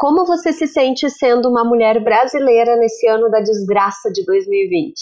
Como você se sente sendo uma mulher brasileira nesse ano da desgraça de 2020?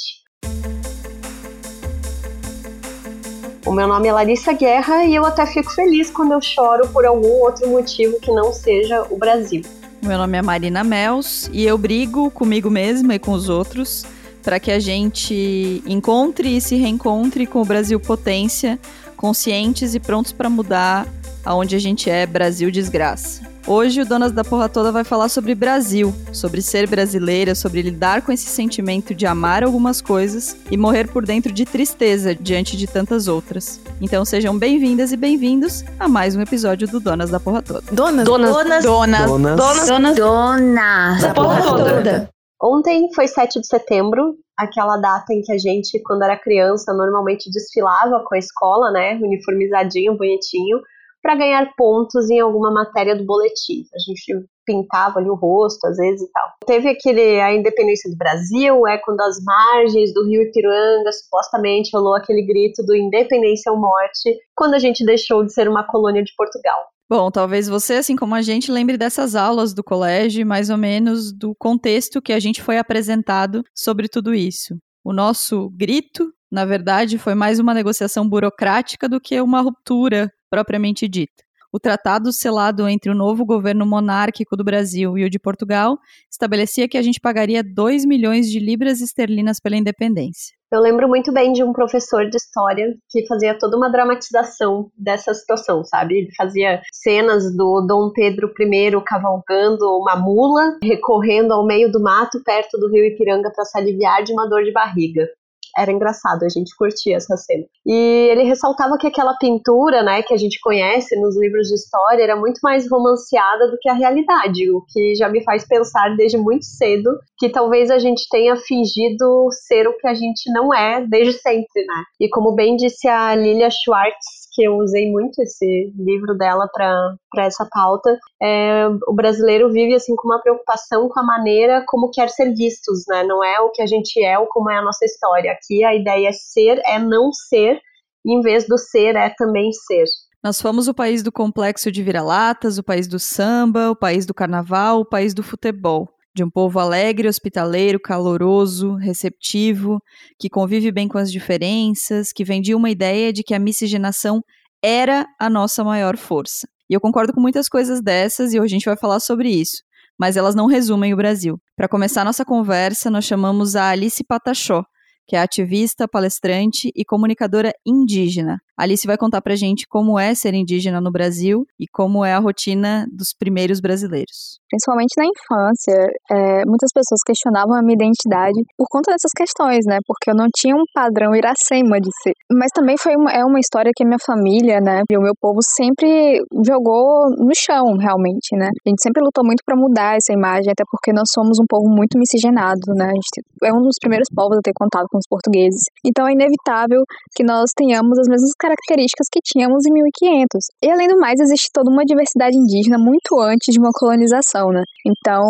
O meu nome é Larissa Guerra e eu até fico feliz quando eu choro por algum outro motivo que não seja o Brasil. Meu nome é Marina Mels e eu brigo comigo mesma e com os outros para que a gente encontre e se reencontre com o Brasil potência, conscientes e prontos para mudar aonde a gente é Brasil desgraça. Hoje o Donas da Porra Toda vai falar sobre Brasil, sobre ser brasileira, sobre lidar com esse sentimento de amar algumas coisas e morrer por dentro de tristeza diante de tantas outras. Então sejam bem-vindas e bem-vindos a mais um episódio do Donas da Porra Toda. Donas, donas, donas, donas, donas, donas, donas, donas da Porra Toda. Ontem foi 7 de setembro, aquela data em que a gente, quando era criança, normalmente desfilava com a escola, né, uniformizadinho, bonitinho, para ganhar pontos em alguma matéria do boletim. A gente pintava ali o rosto, às vezes e tal. Teve aquele a independência do Brasil, é quando as margens do Rio Ipiranga supostamente rolou aquele grito do independência ou morte, quando a gente deixou de ser uma colônia de Portugal. Bom, talvez você, assim como a gente, lembre dessas aulas do colégio, mais ou menos do contexto que a gente foi apresentado sobre tudo isso. O nosso grito, na verdade, foi mais uma negociação burocrática do que uma ruptura propriamente dita. O tratado selado entre o novo governo monárquico do Brasil e o de Portugal estabelecia que a gente pagaria 2 milhões de libras esterlinas pela independência. Eu lembro muito bem de um professor de história que fazia toda uma dramatização dessa situação, sabe? Ele fazia cenas do Dom Pedro I cavalgando uma mula, recorrendo ao meio do mato perto do rio Ipiranga para se aliviar de uma dor de barriga era engraçado, a gente curtia essa cena. E ele ressaltava que aquela pintura, né, que a gente conhece nos livros de história, era muito mais romanceada do que a realidade, o que já me faz pensar desde muito cedo que talvez a gente tenha fingido ser o que a gente não é desde sempre, né? E como bem disse a Lilia Schwartz, que eu usei muito esse livro dela para essa pauta, é, o brasileiro vive assim com uma preocupação com a maneira como quer ser vistos, né? Não é o que a gente é ou como é a nossa história. Aqui a ideia é ser, é não ser, em vez do ser é também ser. Nós fomos o país do complexo de vira-latas, o país do samba, o país do carnaval, o país do futebol de um povo alegre, hospitaleiro, caloroso, receptivo, que convive bem com as diferenças, que vendia uma ideia de que a miscigenação era a nossa maior força. E eu concordo com muitas coisas dessas e hoje a gente vai falar sobre isso, mas elas não resumem o Brasil. Para começar nossa conversa, nós chamamos a Alice Patachó, que é ativista, palestrante e comunicadora indígena. Alice vai contar pra gente como é ser indígena no Brasil e como é a rotina dos primeiros brasileiros. Principalmente na infância, é, muitas pessoas questionavam a minha identidade por conta dessas questões, né? Porque eu não tinha um padrão iracema de ser. Mas também foi uma, é uma história que a minha família, né, e o meu povo sempre jogou no chão, realmente, né? A gente sempre lutou muito para mudar essa imagem, até porque nós somos um povo muito miscigenado, né? Gente é um dos primeiros povos a ter contato com os portugueses. Então é inevitável que nós tenhamos as mesmas características que tínhamos em 1500. E além do mais, existe toda uma diversidade indígena muito antes de uma colonização, né? Então,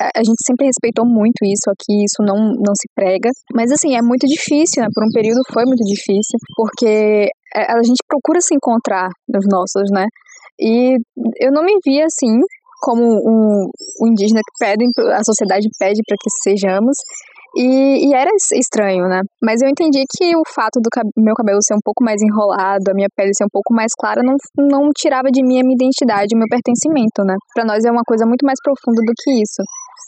a gente sempre respeitou muito isso aqui, isso não, não se prega. Mas assim, é muito difícil, né? Por um período foi muito difícil, porque é, a gente procura se encontrar nos nossos, né? E eu não me via assim, como um, um indígena que pede, a sociedade pede para que sejamos, e, e, era estranho, né? Mas eu entendi que o fato do cab meu cabelo ser um pouco mais enrolado, a minha pele ser um pouco mais clara, não, não tirava de mim a minha identidade, o meu pertencimento, né? Para nós é uma coisa muito mais profunda do que isso.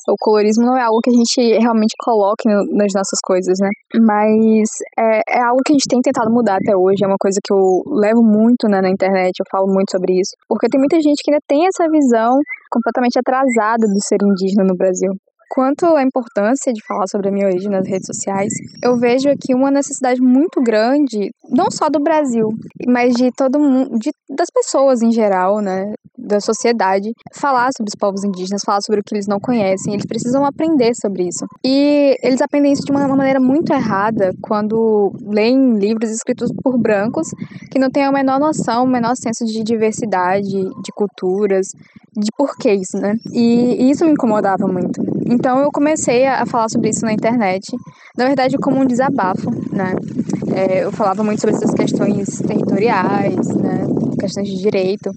O colorismo não é algo que a gente realmente coloque no, nas nossas coisas, né? Mas é, é, algo que a gente tem tentado mudar até hoje. É uma coisa que eu levo muito né, na internet, eu falo muito sobre isso. Porque tem muita gente que ainda tem essa visão completamente atrasada do ser indígena no Brasil. Quanto à importância de falar sobre a minha origem nas redes sociais, eu vejo aqui uma necessidade muito grande, não só do Brasil, mas de todo mundo, de, das pessoas em geral, né, da sociedade, falar sobre os povos indígenas, falar sobre o que eles não conhecem, eles precisam aprender sobre isso. E eles aprendem isso de uma maneira muito errada quando leem livros escritos por brancos que não têm a menor noção, o menor senso de diversidade, de culturas, de porquês, né? E, isso me incomodava muito. Então eu comecei a falar sobre isso na internet, na verdade como um desabafo, né? É, eu falava muito sobre essas questões territoriais, né? Questões de direito,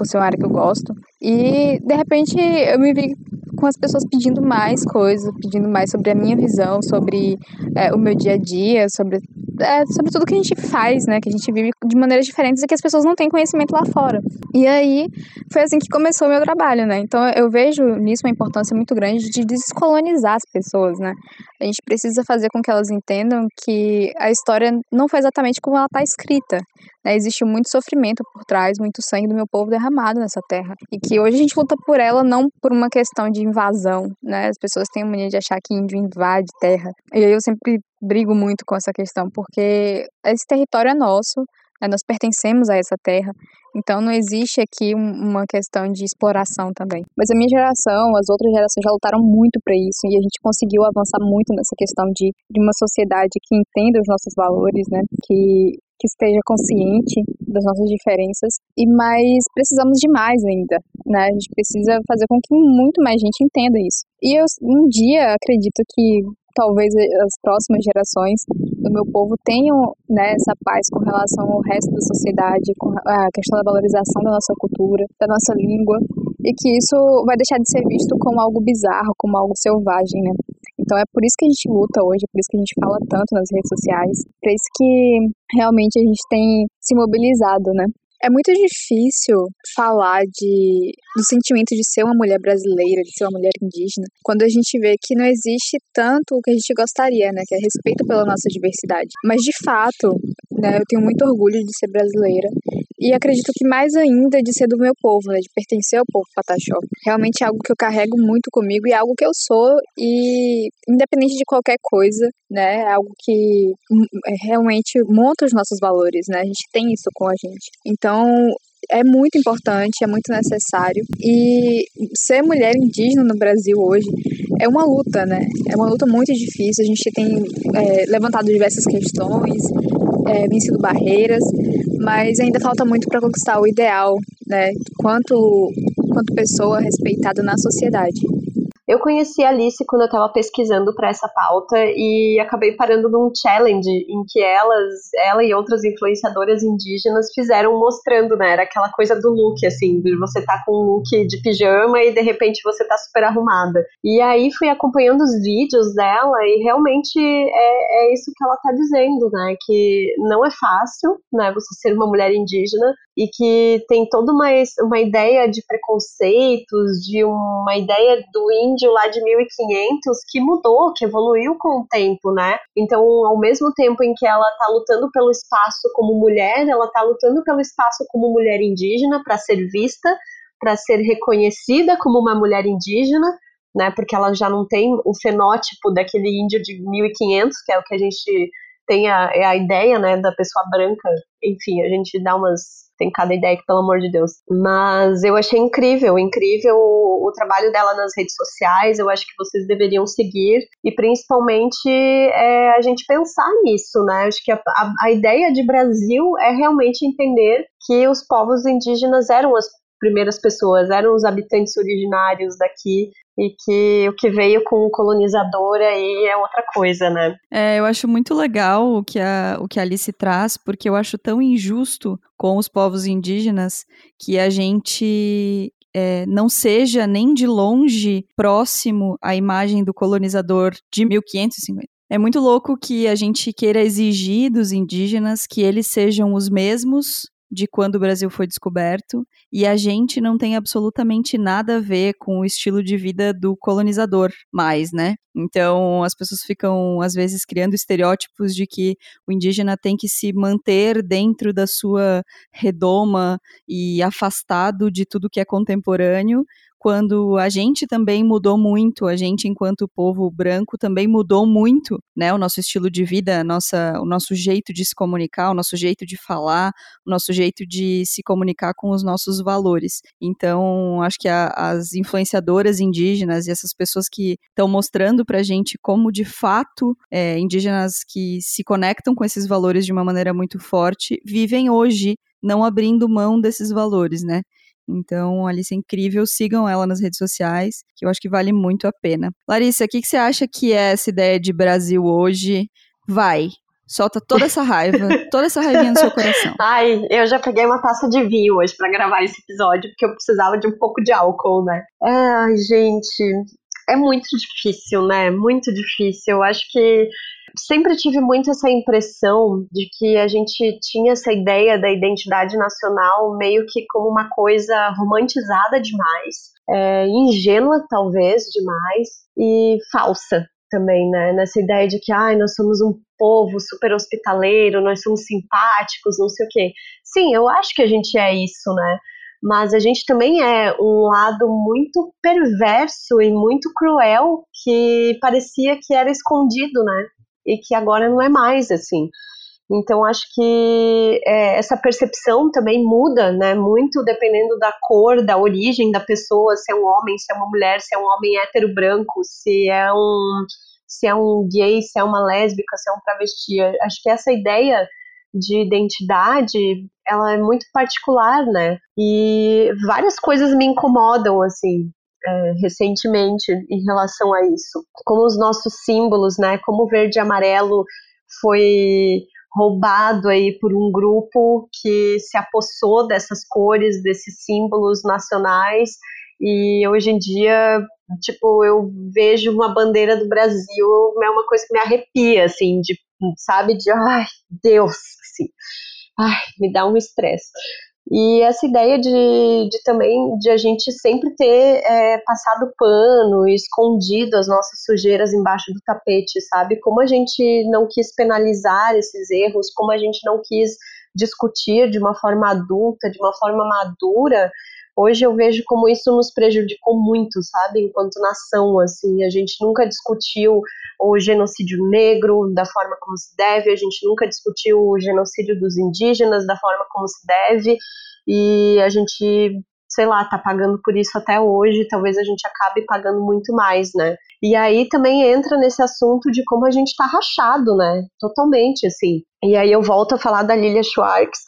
por ser uma área que eu gosto. E de repente eu me vi com as pessoas pedindo mais coisas, pedindo mais sobre a minha visão, sobre é, o meu dia a dia, sobre, é, sobre tudo que a gente faz, né? Que a gente vive de maneiras diferentes e que as pessoas não têm conhecimento lá fora. E aí foi assim que começou o meu trabalho, né? Então eu vejo nisso uma importância muito grande de descolonizar as pessoas, né? A gente precisa fazer com que elas entendam que a história não foi exatamente como ela está escrita. Né? Existe muito sofrimento por trás, muito sangue do meu povo derramado nessa terra. E que hoje a gente luta por ela não por uma questão de invasão, né? As pessoas têm a mania de achar que índio invade terra. E eu sempre brigo muito com essa questão, porque esse território é nosso? Nós pertencemos a essa terra. Então não existe aqui uma questão de exploração também. Mas a minha geração, as outras gerações já lutaram muito para isso e a gente conseguiu avançar muito nessa questão de, de uma sociedade que entenda os nossos valores, né? Que que esteja consciente das nossas diferenças e mais precisamos de mais ainda, né? A gente precisa fazer com que muito mais gente entenda isso. E eu um dia acredito que talvez as próximas gerações do meu povo tenham né, essa paz com relação ao resto da sociedade, com a questão da valorização da nossa cultura, da nossa língua, e que isso vai deixar de ser visto como algo bizarro, como algo selvagem, né? Então é por isso que a gente luta hoje, é por isso que a gente fala tanto nas redes sociais, por isso que realmente a gente tem se mobilizado, né? É muito difícil falar de, do sentimento de ser uma mulher brasileira, de ser uma mulher indígena, quando a gente vê que não existe tanto o que a gente gostaria, né? Que é respeito pela nossa diversidade. Mas de fato, né, eu tenho muito orgulho de ser brasileira e acredito que mais ainda de ser do meu povo, né, de pertencer ao povo pataxó. Realmente é algo que eu carrego muito comigo e é algo que eu sou e independente de qualquer coisa, né, é algo que hum, é, realmente monta os nossos valores, né? A gente tem isso com a gente. Então, é muito importante, é muito necessário. E ser mulher indígena no Brasil hoje é uma luta, né? É uma luta muito difícil. A gente tem é, levantado diversas questões, é, vencido barreiras, mas ainda falta muito para conquistar o ideal, né? Quanto, quanto pessoa respeitada na sociedade. Eu conheci a Alice quando eu estava pesquisando para essa pauta e acabei parando num challenge em que elas, ela e outras influenciadoras indígenas fizeram mostrando, né? Era aquela coisa do look, assim, de você tá com um look de pijama e de repente você tá super arrumada. E aí fui acompanhando os vídeos dela e realmente é, é isso que ela tá dizendo, né? Que não é fácil, né? Você ser uma mulher indígena e que tem toda uma, uma ideia de preconceitos, de uma ideia do índio lá de 1500 que mudou, que evoluiu com o tempo, né? Então, ao mesmo tempo em que ela tá lutando pelo espaço como mulher, ela tá lutando pelo espaço como mulher indígena para ser vista, para ser reconhecida como uma mulher indígena, né? Porque ela já não tem o fenótipo daquele índio de 1500, que é o que a gente tem a, é a ideia, né, da pessoa branca. Enfim, a gente dá umas tem cada ideia que, pelo amor de Deus. Mas eu achei incrível, incrível o, o trabalho dela nas redes sociais. Eu acho que vocês deveriam seguir e principalmente é, a gente pensar nisso, né? Acho que a, a, a ideia de Brasil é realmente entender que os povos indígenas eram as primeiras pessoas, eram os habitantes originários daqui e que o que veio com o colonizador aí é outra coisa, né? É, eu acho muito legal o que a, o que a Alice traz, porque eu acho tão injusto com os povos indígenas que a gente é, não seja nem de longe próximo à imagem do colonizador de 1550. É muito louco que a gente queira exigir dos indígenas que eles sejam os mesmos de quando o Brasil foi descoberto e a gente não tem absolutamente nada a ver com o estilo de vida do colonizador mais, né? Então as pessoas ficam às vezes criando estereótipos de que o indígena tem que se manter dentro da sua redoma e afastado de tudo que é contemporâneo, quando a gente também mudou muito, a gente enquanto povo branco também mudou muito, né, o nosso estilo de vida, nossa, o nosso jeito de se comunicar, o nosso jeito de falar, o nosso jeito de se comunicar com os nossos valores. Então, acho que a, as influenciadoras indígenas e essas pessoas que estão mostrando pra gente como de fato é, indígenas que se conectam com esses valores de uma maneira muito forte vivem hoje não abrindo mão desses valores, né? Então, Alice é incrível, sigam ela nas redes sociais, que eu acho que vale muito a pena. Larissa, o que, que você acha que é essa ideia de Brasil hoje? Vai, Solta toda essa raiva, toda essa raivinha no seu coração. Ai, eu já peguei uma taça de vinho hoje para gravar esse episódio, porque eu precisava de um pouco de álcool, né? Ai, gente, é muito difícil, né? Muito difícil. Eu acho que sempre tive muito essa impressão de que a gente tinha essa ideia da identidade nacional meio que como uma coisa romantizada demais, é, ingênua talvez demais e falsa também, né? Nessa ideia de que ai, nós somos um povo super hospitaleiro, nós somos simpáticos, não sei o quê. Sim, eu acho que a gente é isso, né? Mas a gente também é um lado muito perverso e muito cruel que parecia que era escondido, né? E que agora não é mais assim. Então acho que é, essa percepção também muda, né? Muito dependendo da cor, da origem da pessoa, se é um homem, se é uma mulher, se é um homem hétero branco, se é um se é um gay, se é uma lésbica, se é um travesti. Acho que essa ideia de identidade, ela é muito particular, né? E várias coisas me incomodam, assim, é, recentemente em relação a isso. Como os nossos símbolos, né? Como verde e amarelo foi roubado aí por um grupo que se apossou dessas cores, desses símbolos nacionais e hoje em dia, tipo, eu vejo uma bandeira do Brasil, é uma coisa que me arrepia, assim, de, sabe, de, ai, Deus, assim, ai, me dá um estresse. E essa ideia de, de também de a gente sempre ter é, passado pano escondido as nossas sujeiras embaixo do tapete, sabe? Como a gente não quis penalizar esses erros, como a gente não quis discutir de uma forma adulta, de uma forma madura, hoje eu vejo como isso nos prejudicou muito, sabe, enquanto nação, assim, a gente nunca discutiu o genocídio negro da forma como se deve, a gente nunca discutiu o genocídio dos indígenas da forma como se deve, e a gente, sei lá, tá pagando por isso até hoje, talvez a gente acabe pagando muito mais, né? E aí também entra nesse assunto de como a gente tá rachado, né? Totalmente, assim. E aí eu volto a falar da Lilia Schwartz,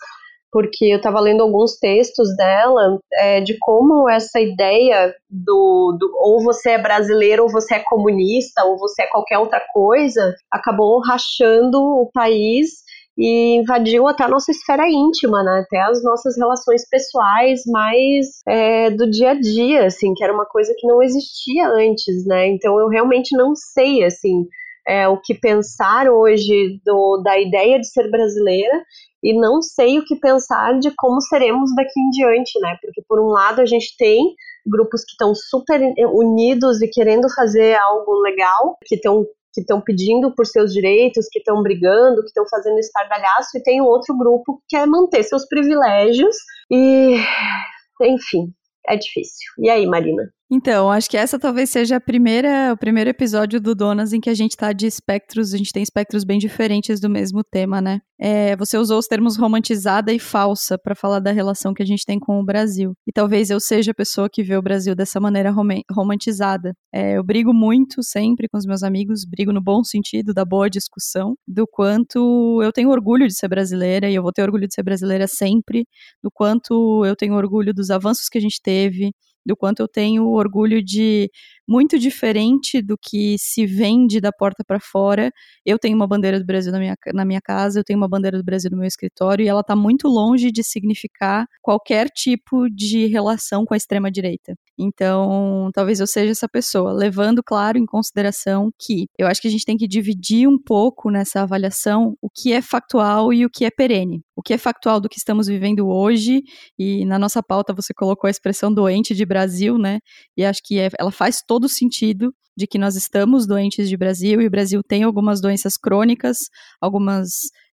porque eu estava lendo alguns textos dela é, de como essa ideia do, do, ou você é brasileiro ou você é comunista ou você é qualquer outra coisa acabou rachando o país e invadiu até a nossa esfera íntima, né? Até as nossas relações pessoais mais é, do dia a dia, assim, que era uma coisa que não existia antes, né? Então eu realmente não sei, assim, é, o que pensar hoje do, da ideia de ser brasileira e não sei o que pensar de como seremos daqui em diante, né? Porque por um lado a gente tem grupos que estão super unidos e querendo fazer algo legal, que estão que estão pedindo por seus direitos, que estão brigando, que estão fazendo estardalhaço, e tem outro grupo que quer manter seus privilégios e, enfim, é difícil. E aí, Marina? Então, acho que essa talvez seja a primeira, o primeiro episódio do Donas em que a gente tá de espectros, a gente tem espectros bem diferentes do mesmo tema, né? É, você usou os termos romantizada e falsa para falar da relação que a gente tem com o Brasil. E talvez eu seja a pessoa que vê o Brasil dessa maneira rom romantizada. É, eu brigo muito sempre com os meus amigos, brigo no bom sentido, da boa discussão, do quanto eu tenho orgulho de ser brasileira e eu vou ter orgulho de ser brasileira sempre, do quanto eu tenho orgulho dos avanços que a gente teve, do quanto eu tenho orgulho de muito diferente do que se vende da porta para fora. Eu tenho uma bandeira do Brasil na minha, na minha casa, eu tenho uma bandeira do Brasil no meu escritório e ela está muito longe de significar qualquer tipo de relação com a extrema direita. Então, talvez eu seja essa pessoa, levando, claro, em consideração que eu acho que a gente tem que dividir um pouco nessa avaliação o que é factual e o que é perene. O que é factual do que estamos vivendo hoje, e na nossa pauta você colocou a expressão doente de Brasil, né? E acho que é, ela faz todo sentido de que nós estamos doentes de Brasil e o Brasil tem algumas doenças crônicas, algumas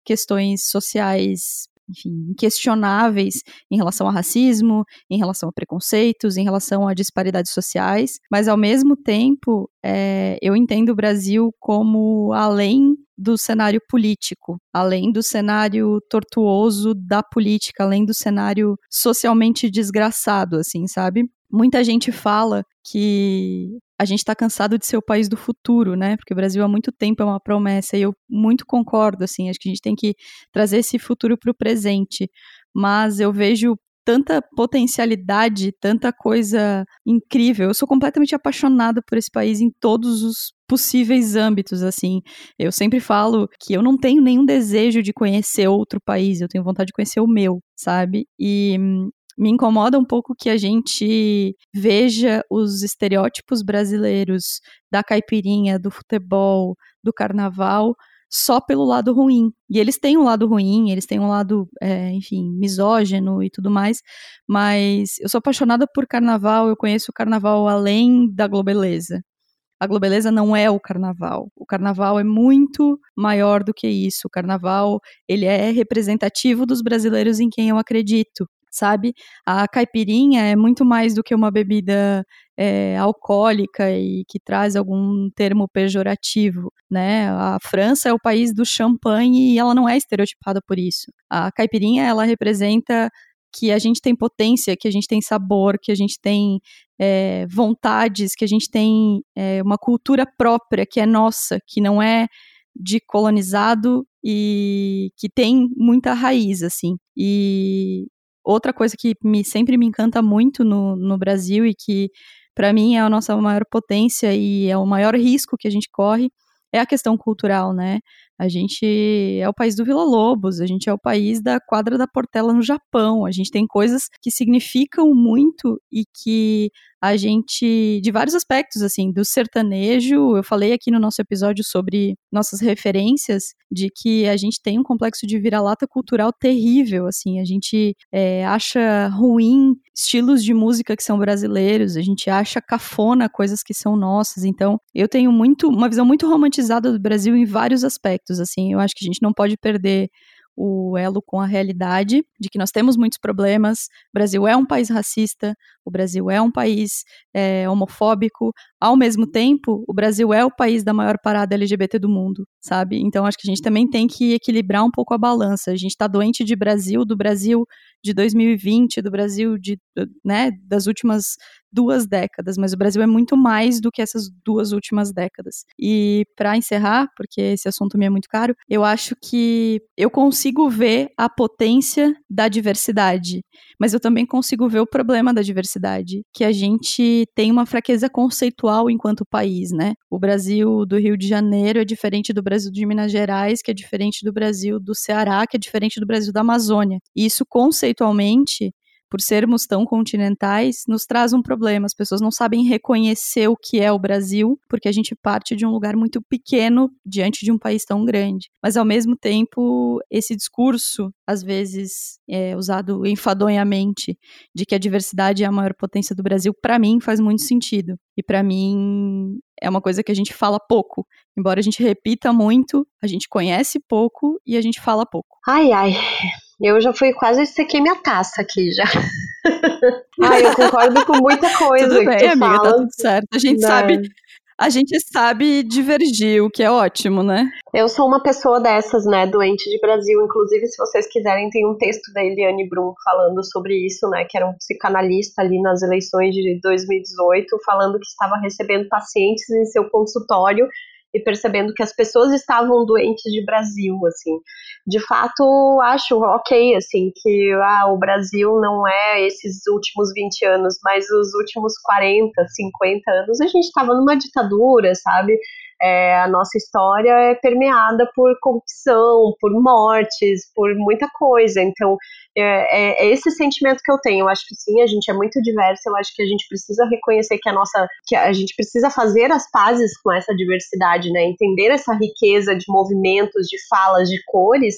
questões sociais enfim, inquestionáveis em relação ao racismo, em relação a preconceitos, em relação a disparidades sociais, mas ao mesmo tempo é, eu entendo o Brasil como além do cenário político, além do cenário tortuoso da política, além do cenário socialmente desgraçado, assim, sabe? Muita gente fala que a gente está cansado de ser o país do futuro, né? Porque o Brasil há muito tempo é uma promessa e eu muito concordo, assim, acho que a gente tem que trazer esse futuro para o presente. Mas eu vejo tanta potencialidade, tanta coisa incrível. Eu sou completamente apaixonada por esse país em todos os possíveis âmbitos, assim. Eu sempre falo que eu não tenho nenhum desejo de conhecer outro país, eu tenho vontade de conhecer o meu, sabe? E hum, me incomoda um pouco que a gente veja os estereótipos brasileiros da caipirinha, do futebol, do carnaval só pelo lado ruim. E eles têm um lado ruim, eles têm um lado, é, enfim, misógino e tudo mais, mas eu sou apaixonada por carnaval, eu conheço o carnaval além da globeleza. A globeleza não é o carnaval. O carnaval é muito maior do que isso. O carnaval, ele é representativo dos brasileiros em quem eu acredito sabe? A caipirinha é muito mais do que uma bebida é, alcoólica e que traz algum termo pejorativo, né? A França é o país do champanhe e ela não é estereotipada por isso. A caipirinha, ela representa que a gente tem potência, que a gente tem sabor, que a gente tem é, vontades, que a gente tem é, uma cultura própria que é nossa, que não é de colonizado e que tem muita raiz, assim. E outra coisa que me, sempre me encanta muito no, no Brasil e que para mim é a nossa maior potência e é o maior risco que a gente corre é a questão cultural, né? A gente é o país do Vila Lobos, a gente é o país da quadra da Portela no Japão, a gente tem coisas que significam muito e que a gente, de vários aspectos, assim, do sertanejo, eu falei aqui no nosso episódio sobre nossas referências, de que a gente tem um complexo de vira-lata cultural terrível, assim, a gente é, acha ruim estilos de música que são brasileiros, a gente acha cafona coisas que são nossas, então eu tenho muito, uma visão muito romantizada do Brasil em vários aspectos, assim, eu acho que a gente não pode perder o elo com a realidade de que nós temos muitos problemas. O Brasil é um país racista, o Brasil é um país é, homofóbico. Ao mesmo tempo, o Brasil é o país da maior parada LGBT do mundo, sabe? Então acho que a gente também tem que equilibrar um pouco a balança. A gente está doente de Brasil, do Brasil de 2020, do Brasil de, né, das últimas duas décadas, mas o Brasil é muito mais do que essas duas últimas décadas. E para encerrar, porque esse assunto me é muito caro, eu acho que eu consigo ver a potência da diversidade, mas eu também consigo ver o problema da diversidade, que a gente tem uma fraqueza conceitual enquanto país, né? O Brasil do Rio de Janeiro é diferente do Brasil de Minas Gerais, que é diferente do Brasil do Ceará, que é diferente do Brasil da Amazônia. E isso conceitualmente por sermos tão continentais, nos traz um problema. As pessoas não sabem reconhecer o que é o Brasil, porque a gente parte de um lugar muito pequeno diante de um país tão grande. Mas, ao mesmo tempo, esse discurso, às vezes é usado enfadonhamente, de que a diversidade é a maior potência do Brasil, para mim faz muito sentido. E para mim é uma coisa que a gente fala pouco. Embora a gente repita muito, a gente conhece pouco e a gente fala pouco. Ai, ai. Eu já fui quase sequei minha taça aqui já. ah, eu concordo com muita coisa tudo bem, que amiga, fala. tá tudo certo. A gente Não. sabe, a gente sabe divergir, o que é ótimo, né? Eu sou uma pessoa dessas, né, doente de Brasil. Inclusive, se vocês quiserem, tem um texto da Eliane Brum falando sobre isso, né, que era um psicanalista ali nas eleições de 2018, falando que estava recebendo pacientes em seu consultório e percebendo que as pessoas estavam doentes de Brasil, assim. De fato, acho ok, assim, que ah, o Brasil não é esses últimos 20 anos, mas os últimos 40, 50 anos a gente estava numa ditadura, sabe? É, a nossa história é permeada por corrupção, por mortes, por muita coisa. Então, é, é, esse sentimento que eu tenho. Eu acho que sim, a gente é muito diverso. Eu acho que a gente precisa reconhecer que a nossa, que a gente precisa fazer as pazes com essa diversidade, né? Entender essa riqueza de movimentos, de falas, de cores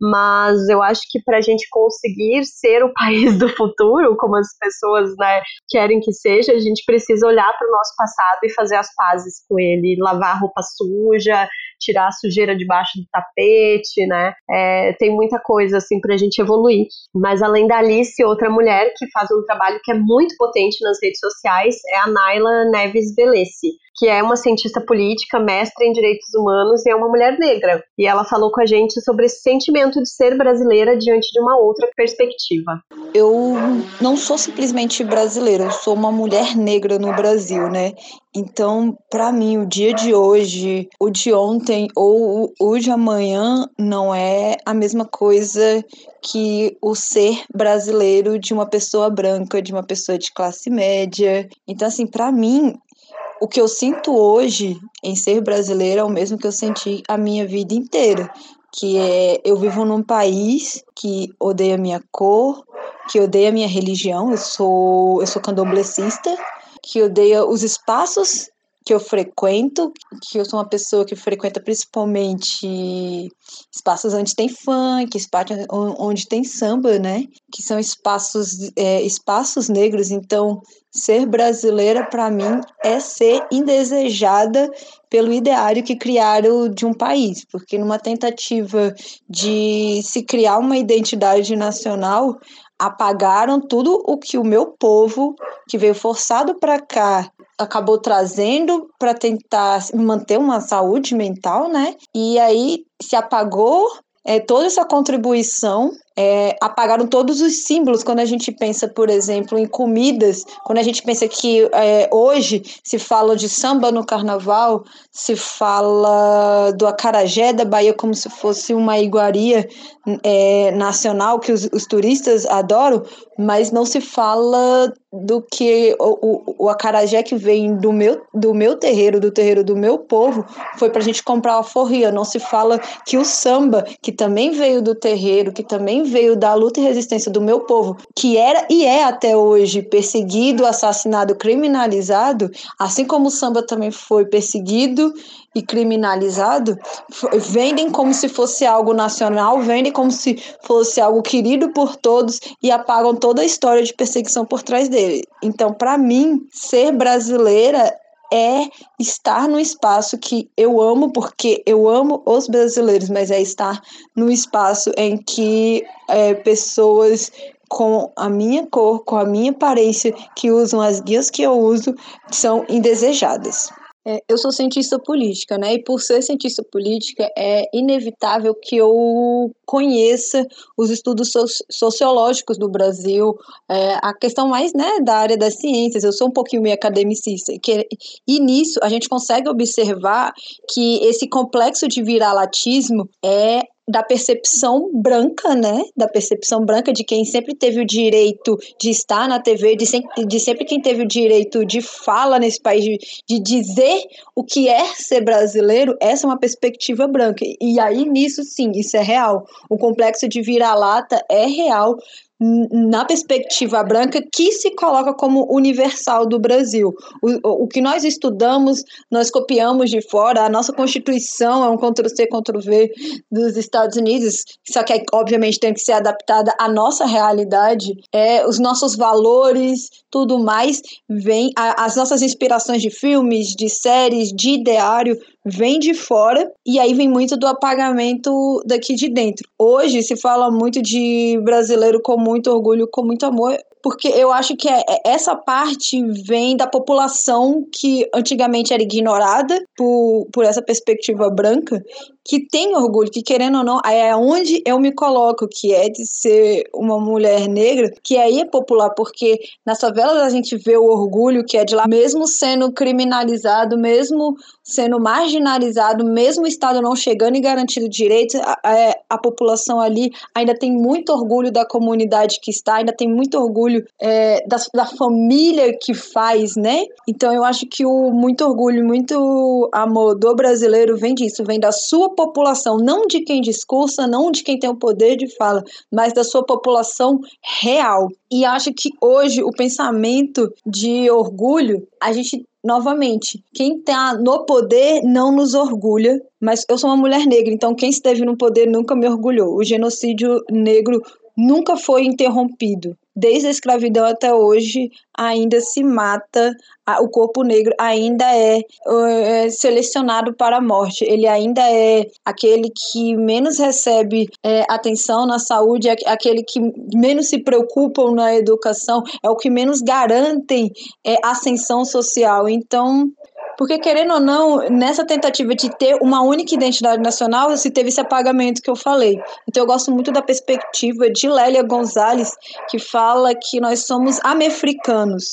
mas eu acho que para a gente conseguir ser o país do futuro, como as pessoas né, querem que seja, a gente precisa olhar para o nosso passado e fazer as pazes com ele, lavar roupa suja, tirar a sujeira debaixo do tapete, né? É, tem muita coisa assim para a gente evoluir. Mas além da Alice, outra mulher que faz um trabalho que é muito potente nas redes sociais é a Naila Neves Velesse que é uma cientista política, mestre em direitos humanos e é uma mulher negra. E ela falou com a gente sobre esse sentimento de ser brasileira diante de uma outra perspectiva. Eu não sou simplesmente brasileira, eu sou uma mulher negra no Brasil, né? Então, para mim, o dia de hoje, o de ontem ou o de amanhã não é a mesma coisa que o ser brasileiro de uma pessoa branca, de uma pessoa de classe média. Então, assim, para mim, o que eu sinto hoje em ser brasileira é o mesmo que eu senti a minha vida inteira, que é eu vivo num país que odeia minha cor, que odeia minha religião, eu sou eu sou candomblessista, que odeia os espaços que eu frequento, que eu sou uma pessoa que frequenta principalmente espaços onde tem funk, espaços onde tem samba, né? Que são espaços, é, espaços negros. Então, ser brasileira para mim é ser indesejada pelo ideário que criaram de um país, porque numa tentativa de se criar uma identidade nacional, apagaram tudo o que o meu povo, que veio forçado para cá, acabou trazendo para tentar manter uma saúde mental, né? E aí se apagou é, toda essa contribuição é, apagaram todos os símbolos quando a gente pensa, por exemplo, em comidas, quando a gente pensa que é, hoje se fala de samba no carnaval, se fala do acarajé da Bahia como se fosse uma iguaria é, nacional que os, os, turistas adoram, mas não se fala do que o, o, o, acarajé que vem do meu, do meu terreiro, do terreiro do meu povo, foi para a gente comprar a forria. Não se fala que o samba, que também veio do terreiro, que também veio da luta e resistência do meu povo, que era e é até hoje perseguido, assassinado, criminalizado, assim como o samba também foi perseguido e criminalizado, vendem como se fosse algo nacional, vendem como se fosse algo querido por todos e apagam toda a história de perseguição por trás dele. Então, para mim, ser brasileira é estar no espaço que eu amo, porque eu amo os brasileiros, mas é estar no espaço em que é, pessoas com a minha cor, com a minha aparência, que usam as guias que eu uso, são indesejadas. É, eu sou cientista política, né? E por ser cientista política, é inevitável que eu conheça os estudos sociológicos do Brasil, é, a questão mais né, da área das ciências. Eu sou um pouquinho meio academicista. Que, e nisso a gente consegue observar que esse complexo de viralatismo é da percepção branca, né? Da percepção branca de quem sempre teve o direito de estar na TV, de, sempre, de sempre quem teve o direito de fala nesse país, de, de dizer o que é ser brasileiro, essa é uma perspectiva branca. E aí, nisso, sim, isso é real. O complexo de vira-lata é real na perspectiva branca que se coloca como universal do Brasil. O, o que nós estudamos, nós copiamos de fora, a nossa Constituição é um Ctrl-C, Ctrl-V dos Estados Unidos, só que obviamente tem que ser adaptada à nossa realidade, é, os nossos valores, tudo mais, vem, a, as nossas inspirações de filmes, de séries, de ideário, vem de fora e aí vem muito do apagamento daqui de dentro. Hoje se fala muito de brasileiro com muito orgulho, com muito amor porque eu acho que é, é, essa parte vem da população que antigamente era ignorada por, por essa perspectiva branca, que tem orgulho, que querendo ou não, é onde eu me coloco, que é de ser uma mulher negra, que aí é popular, porque nas favelas a gente vê o orgulho que é de lá, mesmo sendo criminalizado, mesmo sendo marginalizado, mesmo o Estado não chegando e garantindo direitos, a, a, a população ali ainda tem muito orgulho da comunidade que está, ainda tem muito orgulho orgulho é, da, da família que faz, né? Então eu acho que o muito orgulho, muito amor do brasileiro vem disso, vem da sua população, não de quem discursa, não de quem tem o poder de fala, mas da sua população real. E acho que hoje o pensamento de orgulho, a gente novamente, quem está no poder não nos orgulha, mas eu sou uma mulher negra, então quem esteve no poder nunca me orgulhou. O genocídio negro nunca foi interrompido desde a escravidão até hoje, ainda se mata, o corpo negro ainda é, é, selecionado para a morte. Ele ainda é aquele que menos recebe é, atenção na saúde, é aquele que menos se preocupam na educação, é o que menos garantem é, ascensão social. Então, Porque, querendo ou não, nessa tentativa de ter uma única identidade nacional, se teve esse apagamento que eu falei. Então, eu gosto muito da perspectiva de Lélia Gonzalez, que fala que nós somos amefricanos.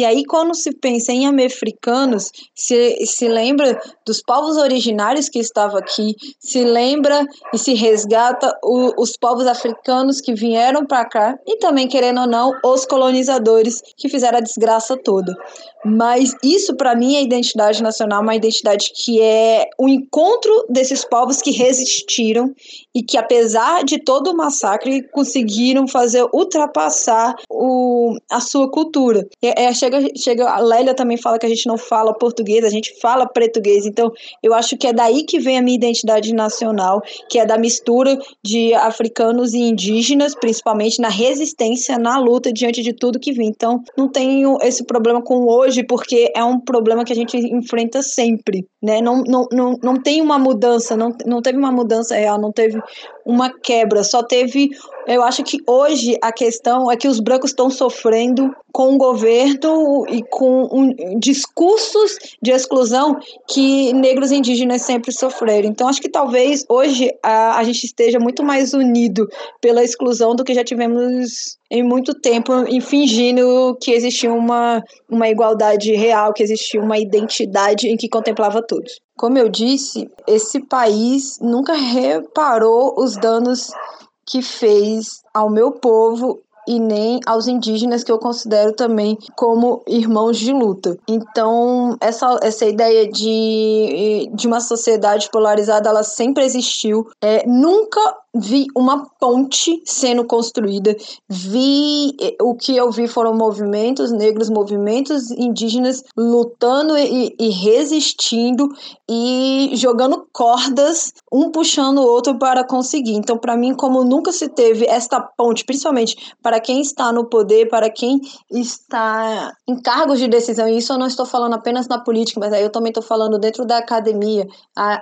E aí, quando se pensa em amefricanos, se, se lembra dos povos originários que estavam aqui, se lembra e se resgata o, os povos africanos que vieram para cá e também, querendo ou não, os colonizadores que fizeram a desgraça toda. Mas isso, para mim, é identidade nacional, uma identidade que é o encontro desses povos que resistiram e que, apesar de todo o massacre, conseguiram fazer ultrapassar o, a sua cultura. É, é, chega, chega, a Lélia também fala que a gente não fala português, a gente fala português. Então, eu acho que é daí que vem a minha identidade nacional, que é da mistura de africanos e indígenas, principalmente na resistência, na luta diante de tudo que vem. Então, não tenho esse problema com hoje, porque é um problema que a gente enfrenta sempre, né? Não, não, não, não tem uma mudança, não, não teve uma mudança real, não teve uma quebra, só teve. Eu acho que hoje a questão é que os brancos estão sofrendo com o governo e com um, discursos de exclusão que negros e indígenas sempre sofreram. Então, acho que talvez hoje a, a gente esteja muito mais unido pela exclusão do que já tivemos em muito tempo, em fingindo que existia uma, uma igualdade real, que existia uma identidade em que contemplava todos. Como eu disse, esse país nunca reparou os danos que fez ao meu povo e nem aos indígenas que eu considero também como irmãos de luta. Então, essa, essa ideia de, de uma sociedade polarizada, ela sempre existiu. É, nunca vi uma ponte sendo construída, vi o que eu vi foram movimentos negros, movimentos indígenas lutando e, e resistindo e jogando cordas, um puxando o outro para conseguir. Então, para mim, como nunca se teve esta ponte, principalmente para quem está no poder, para quem está em cargos de decisão, e isso eu não estou falando apenas na política, mas aí eu também estou falando dentro da academia,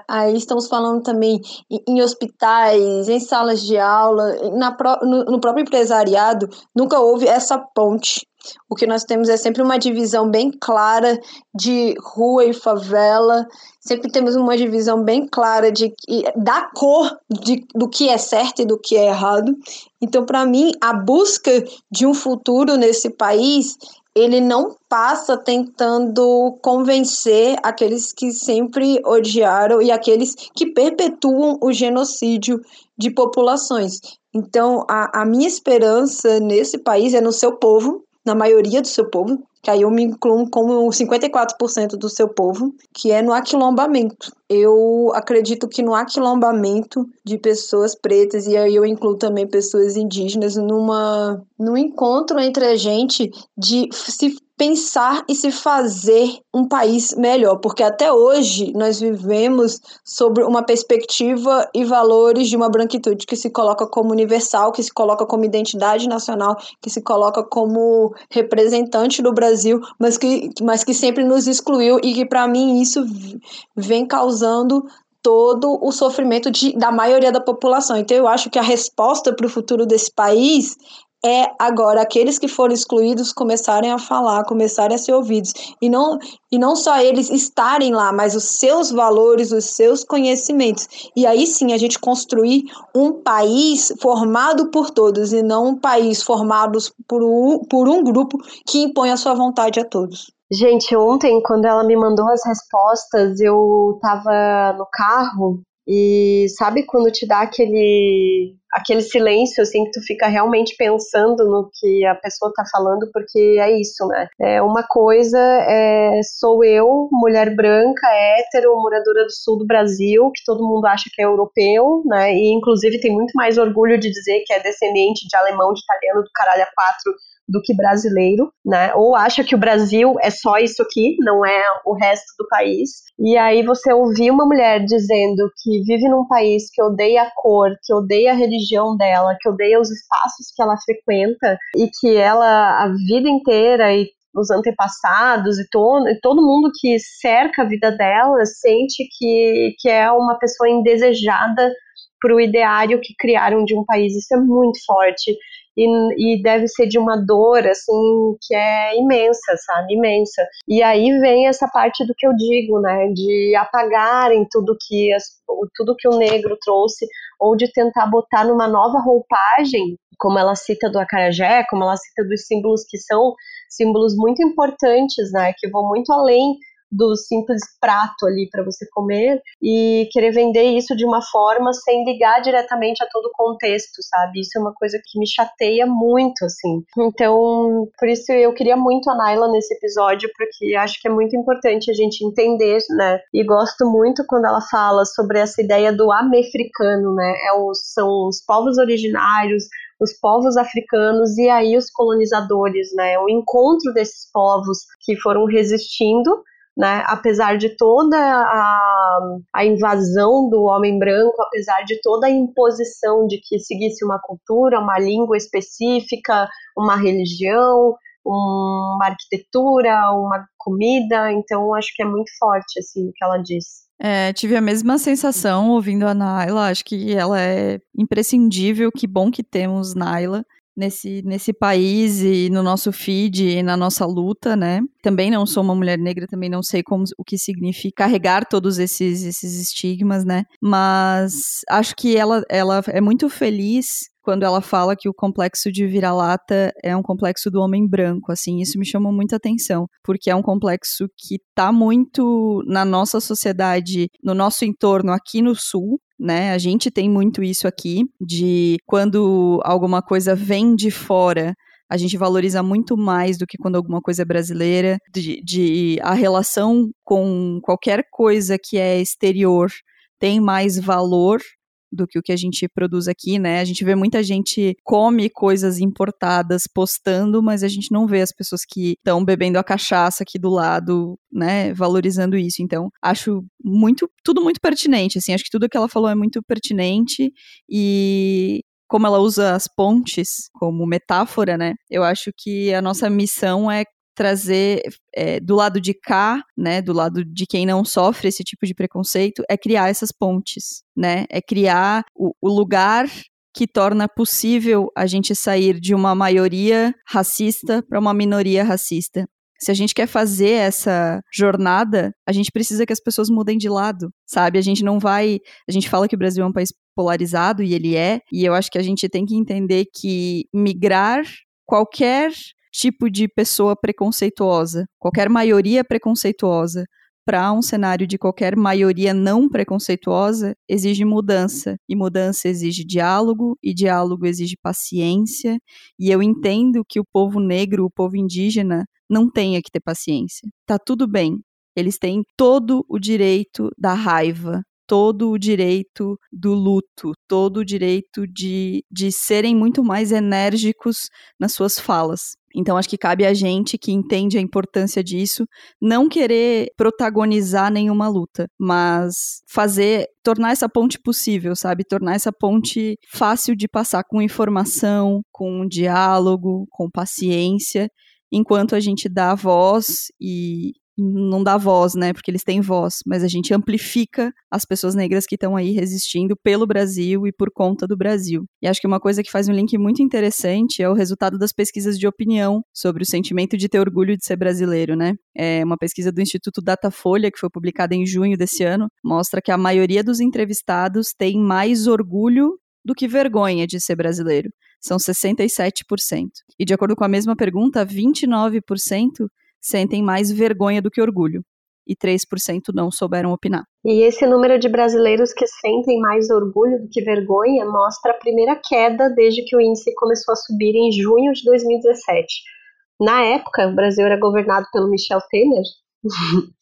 aí estamos falando também em hospitais, em em salas de aula, na, no, no próprio empresariado, nunca houve essa ponte. O que nós temos é sempre uma divisão bem clara de rua e favela, sempre temos uma divisão bem clara de, da cor de, do que é certo e do que é errado. Então, para mim, a busca de um futuro nesse país ele não passa tentando convencer aqueles que sempre odiaram e aqueles que perpetuam o genocídio de populações. Então, a, a minha esperança nesse país é no seu povo, na maioria do seu povo, que aí eu me incluo como 54% do seu povo, que é no aquilombamento. Eu acredito que no aquilombamento de pessoas pretas, e aí eu incluo também pessoas indígenas, numa, num encontro entre a gente de se pensar e se fazer um país melhor, porque até hoje nós vivemos sobre uma perspectiva e valores de uma branquitude que se coloca como universal, que se coloca como identidade nacional, que se coloca como representante do Brasil, mas que, mas que sempre nos excluiu e que para mim isso vem causando todo o sofrimento de, da maioria da população. Então, eu acho que a resposta para o futuro desse país é agora aqueles que foram excluídos começarem a falar, começarem a ser ouvidos. E não, e não só eles estarem lá, mas os seus valores, os seus conhecimentos. E aí sim a gente construir um país formado por todos e não um país formado por um, por um grupo que impõe a sua vontade a todos. Gente, ontem, quando ela me mandou as respostas, eu tava no carro e sabe quando te dá aquele aquele silêncio assim que tu fica realmente pensando no que a pessoa tá falando, porque é isso, né? É uma coisa é sou eu, mulher branca, hétero, moradora do sul do Brasil, que todo mundo acha que é europeu, né? E inclusive tem muito mais orgulho de dizer que é descendente de alemão, de italiano, do caralho a quatro do que brasileiro, né? Ou acha que o Brasil é só isso aqui, não é o resto do país. E aí você ouvir uma mulher dizendo que vive num país que odeia a cor, que odeia a religião dela, que odeia os espaços que ela frequenta e que ela a vida inteira e os antepassados e todo, e todo mundo que cerca a vida dela sente que, que é uma pessoa indesejada para o ideário que criaram de um país. Isso é muito forte. E, e deve ser de uma dor, assim, que é imensa, sabe? Imensa. E aí vem essa parte do que eu digo, né? De apagarem tudo que, as, tudo que o negro trouxe, ou de tentar botar numa nova roupagem, como ela cita do acarajé, como ela cita dos símbolos que são símbolos muito importantes, né? Que vão muito além do simples prato ali para você comer e querer vender isso de uma forma sem ligar diretamente a todo o contexto, sabe? Isso é uma coisa que me chateia muito, assim. Então, por isso eu queria muito a Naila nesse episódio, porque acho que é muito importante a gente entender, né? E gosto muito quando ela fala sobre essa ideia do amefricano, né? É são os povos originários, os povos africanos e aí os colonizadores, né? O encontro desses povos que foram resistindo né? Apesar de toda a, a invasão do homem branco, apesar de toda a imposição de que seguisse uma cultura, uma língua específica, uma religião, uma arquitetura, uma comida, então acho que é muito forte assim o que ela diz. É, tive a mesma sensação ouvindo a Naila, acho que ela é imprescindível, que bom que temos Naila nesse, nesse país e no nosso feed e na nossa luta, né? Também não sou uma mulher negra, também não sei como, o que significa carregar todos esses, esses estigmas, né? Mas acho que ela, ela é muito feliz quando ela fala que o complexo de vira-lata é um complexo do homem branco, assim, isso me chamou muita atenção, porque é um complexo que tá muito na nossa sociedade, no nosso entorno aqui no sul, né? A gente tem muito isso aqui, de quando alguma coisa vem de fora, a gente valoriza muito mais do que quando alguma coisa é brasileira, de, de a relação com qualquer coisa que é exterior tem mais valor do que o que a gente produz aqui, né? A gente vê muita gente come coisas importadas postando, mas a gente não vê as pessoas que estão bebendo a cachaça aqui do lado, né, valorizando isso. Então, acho muito tudo muito pertinente, assim, acho que tudo que ela falou é muito pertinente e como ela usa as pontes como metáfora, né? Eu acho que a nossa missão é trazer é, do lado de cá, né, do lado de quem não sofre esse tipo de preconceito, é criar essas pontes, né, é criar o, o lugar que torna possível a gente sair de uma maioria racista para uma minoria racista. Se a gente quer fazer essa jornada, a gente precisa que as pessoas mudem de lado, sabe? A gente não vai. A gente fala que o Brasil é um país polarizado, e ele é, e eu acho que a gente tem que entender que migrar qualquer tipo de pessoa preconceituosa, qualquer maioria preconceituosa, para um cenário de qualquer maioria não preconceituosa exige mudança, e mudança exige diálogo, e diálogo exige paciência, e eu entendo que o povo negro, o povo indígena, não tenha que ter paciência. Tá tudo bem. Eles têm todo o direito da raiva, todo o direito do luto, todo o direito de, de serem muito mais enérgicos nas suas falas. Então, acho que cabe a gente que entende a importância disso, não querer protagonizar nenhuma luta, mas fazer, tornar essa ponte possível, sabe? Tornar essa ponte fácil de passar com informação, com diálogo, com paciência, enquanto a gente dá voz e, não dá voz, né? Porque eles têm voz, mas a gente amplifica as pessoas negras que estão aí resistindo pelo Brasil e por conta do Brasil. E acho que uma coisa que faz um link muito interessante é o resultado das pesquisas de opinião sobre o sentimento de ter orgulho de ser brasileiro, né? É uma pesquisa do Instituto Datafolha, que foi publicada em junho desse ano, mostra que a maioria dos entrevistados tem mais orgulho do que vergonha de ser brasileiro. São 67%. E de acordo com a mesma pergunta, 29% sentem mais vergonha do que orgulho. E 3% não souberam opinar. E esse número de brasileiros que sentem mais orgulho do que vergonha mostra a primeira queda desde que o índice começou a subir em junho de 2017. Na época, o Brasil era governado pelo Michel Temer,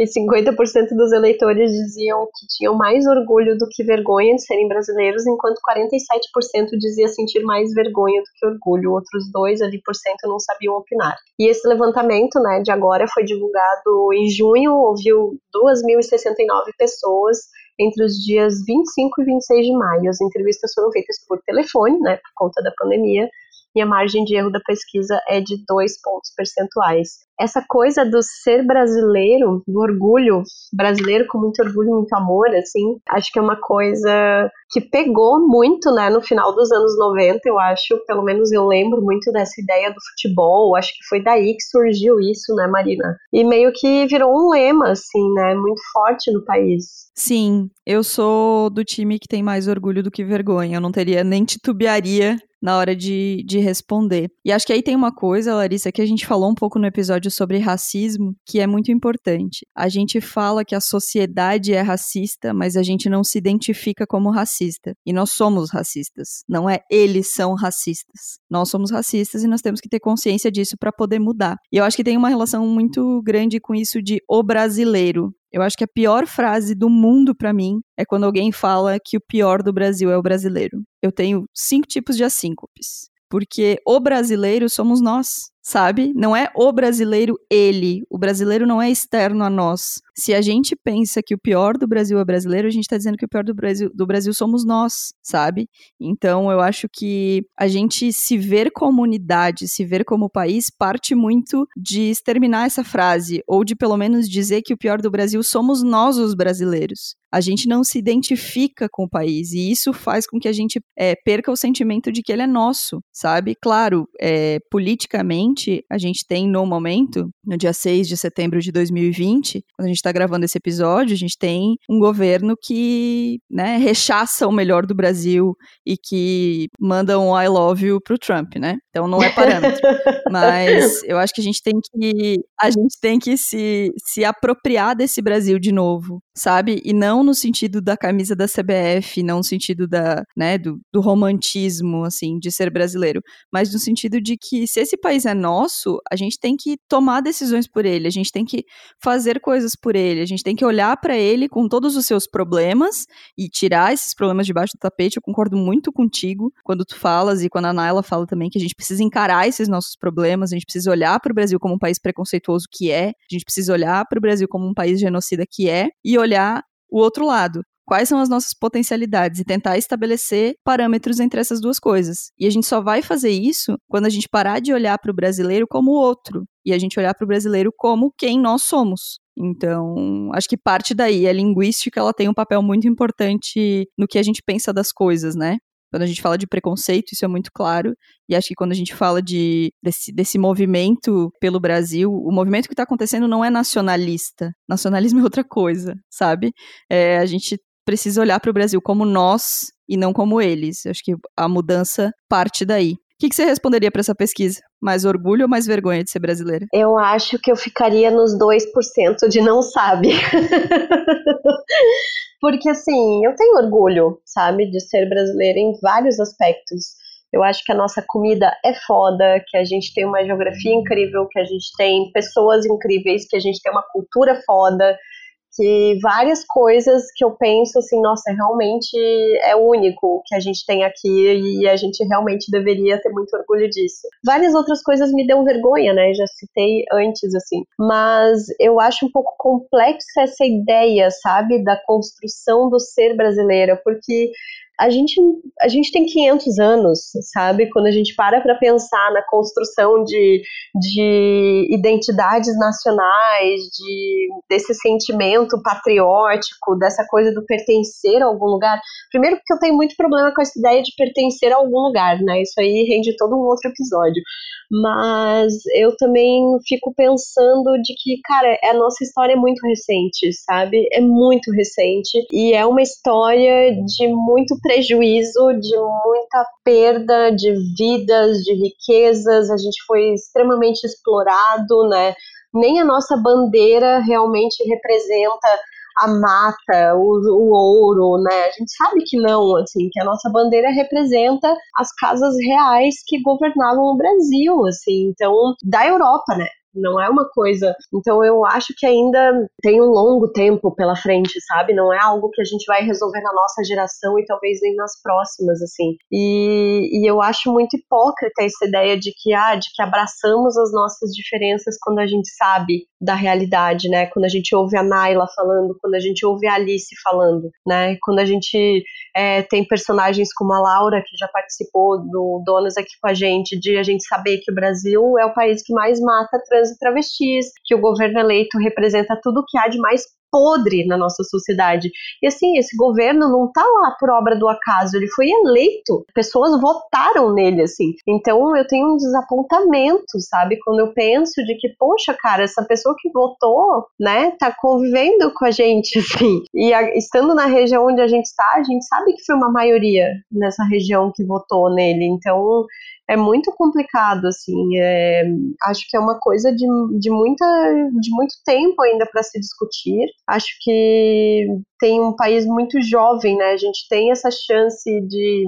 e 50% dos eleitores diziam que tinham mais orgulho do que vergonha de serem brasileiros, enquanto 47% dizia sentir mais vergonha do que orgulho. Outros dois ali por cento não sabiam opinar. E esse levantamento, né, de agora foi divulgado em junho, ouviu 2.069 pessoas entre os dias 25 e 26 de maio. As entrevistas foram feitas por telefone, né, por conta da pandemia, e a margem de erro da pesquisa é de dois pontos percentuais. Essa coisa do ser brasileiro, do orgulho brasileiro com muito orgulho, muito amor, assim, acho que é uma coisa que pegou muito, né, no final dos anos 90, eu acho, pelo menos eu lembro muito dessa ideia do futebol, acho que foi daí que surgiu isso, né, Marina? E meio que virou um lema, assim, né, muito forte no país. Sim, eu sou do time que tem mais orgulho do que vergonha. Eu não teria nem titubearia na hora de, de responder. E acho que aí tem uma coisa, Larissa, que a gente falou um pouco no episódio sobre racismo, que é muito importante. A gente fala que a sociedade é racista, mas a gente não se identifica como racista. E nós somos racistas. Não é eles são racistas. Nós somos racistas e nós temos que ter consciência disso para poder mudar. E eu acho que tem uma relação muito grande com isso de o brasileiro. Eu acho que a pior frase do mundo para mim é quando alguém fala que o pior do Brasil é o brasileiro. Eu tenho cinco tipos de assíncopes. Porque o brasileiro somos nós sabe? Não é o brasileiro ele. O brasileiro não é externo a nós. Se a gente pensa que o pior do Brasil é brasileiro, a gente está dizendo que o pior do Brasil, do Brasil somos nós, sabe? Então eu acho que a gente se ver como unidade, se ver como país, parte muito de exterminar essa frase, ou de pelo menos dizer que o pior do Brasil somos nós, os brasileiros a gente não se identifica com o país e isso faz com que a gente é, perca o sentimento de que ele é nosso, sabe? Claro, é, politicamente a gente tem no momento, no dia 6 de setembro de 2020, quando a gente está gravando esse episódio, a gente tem um governo que né, rechaça o melhor do Brasil e que manda um I love you pro Trump, né? Então não é parâmetro. Mas eu acho que a gente tem que a gente tem que se, se apropriar desse Brasil de novo, sabe? E não no sentido da camisa da CBF, não no sentido da, né, do, do romantismo, assim, de ser brasileiro, mas no sentido de que se esse país é nosso, a gente tem que tomar decisões por ele, a gente tem que fazer coisas por ele, a gente tem que olhar para ele com todos os seus problemas e tirar esses problemas debaixo do tapete. Eu concordo muito contigo quando tu falas e quando a Naila fala também que a gente precisa encarar esses nossos problemas, a gente precisa olhar para o Brasil como um país preconceituoso que é, a gente precisa olhar para o Brasil como um país genocida que é e olhar o outro lado quais são as nossas potencialidades e tentar estabelecer parâmetros entre essas duas coisas. E a gente só vai fazer isso quando a gente parar de olhar para o brasileiro como outro e a gente olhar para o brasileiro como quem nós somos. Então, acho que parte daí. A linguística ela tem um papel muito importante no que a gente pensa das coisas, né? Quando a gente fala de preconceito, isso é muito claro. E acho que quando a gente fala de, desse, desse movimento pelo Brasil, o movimento que está acontecendo não é nacionalista. Nacionalismo é outra coisa, sabe? É, a gente precisa olhar para o Brasil como nós e não como eles. Acho que a mudança parte daí. Que, que você responderia para essa pesquisa? Mais orgulho ou mais vergonha de ser brasileira? Eu acho que eu ficaria nos 2% de não sabe. Porque, assim, eu tenho orgulho, sabe, de ser brasileira em vários aspectos. Eu acho que a nossa comida é foda, que a gente tem uma geografia incrível, que a gente tem pessoas incríveis, que a gente tem uma cultura foda, que várias coisas que eu penso assim, nossa, realmente é único que a gente tem aqui e a gente realmente deveria ter muito orgulho disso. Várias outras coisas me dão vergonha, né? Já citei antes, assim. Mas eu acho um pouco complexa essa ideia, sabe, da construção do ser brasileira, porque a gente, a gente tem 500 anos, sabe? Quando a gente para para pensar na construção de, de identidades nacionais, de, desse sentimento patriótico, dessa coisa do pertencer a algum lugar. Primeiro, porque eu tenho muito problema com essa ideia de pertencer a algum lugar, né? Isso aí rende todo um outro episódio. Mas eu também fico pensando de que, cara, a nossa história é muito recente, sabe? É muito recente. E é uma história de muito prejuízo, de muita perda de vidas, de riquezas, a gente foi extremamente explorado, né? Nem a nossa bandeira realmente representa a mata, o, o, ouro, né? A gente sabe que não, assim, que a nossa bandeira representa as casas reais que governavam o Brasil, assim, então, da Europa, né? Não é uma coisa. Então eu acho que ainda tem um longo tempo pela frente, sabe? Não é algo que a gente vai resolver na nossa geração e talvez nem nas próximas, assim. E, e eu acho muito hipócrita essa ideia de que, ah, de que abraçamos as nossas diferenças quando a gente sabe da realidade, né? Quando a gente ouve a Naila falando, quando a gente ouve a Alice falando, né? Quando a gente é, tem personagens como a Laura, que já participou do Donas aqui com a gente, de a gente saber que o Brasil é o país que mais mata trans e travestis, que o governo eleito representa tudo que há de mais podre na nossa sociedade. E assim, esse governo não está lá por obra do acaso, ele foi eleito, pessoas votaram nele, assim. Então eu tenho um desapontamento, sabe? Quando eu penso de que, poxa, cara, essa pessoa que votou, né, tá convivendo com a gente, assim. E a, estando na região onde a gente está, a gente sabe que foi uma maioria nessa região que votou nele. Então é muito complicado, assim. É, acho que é uma coisa de, de, muita, de muito tempo ainda para se discutir. Acho que tem um país muito jovem, né? A gente tem essa chance de,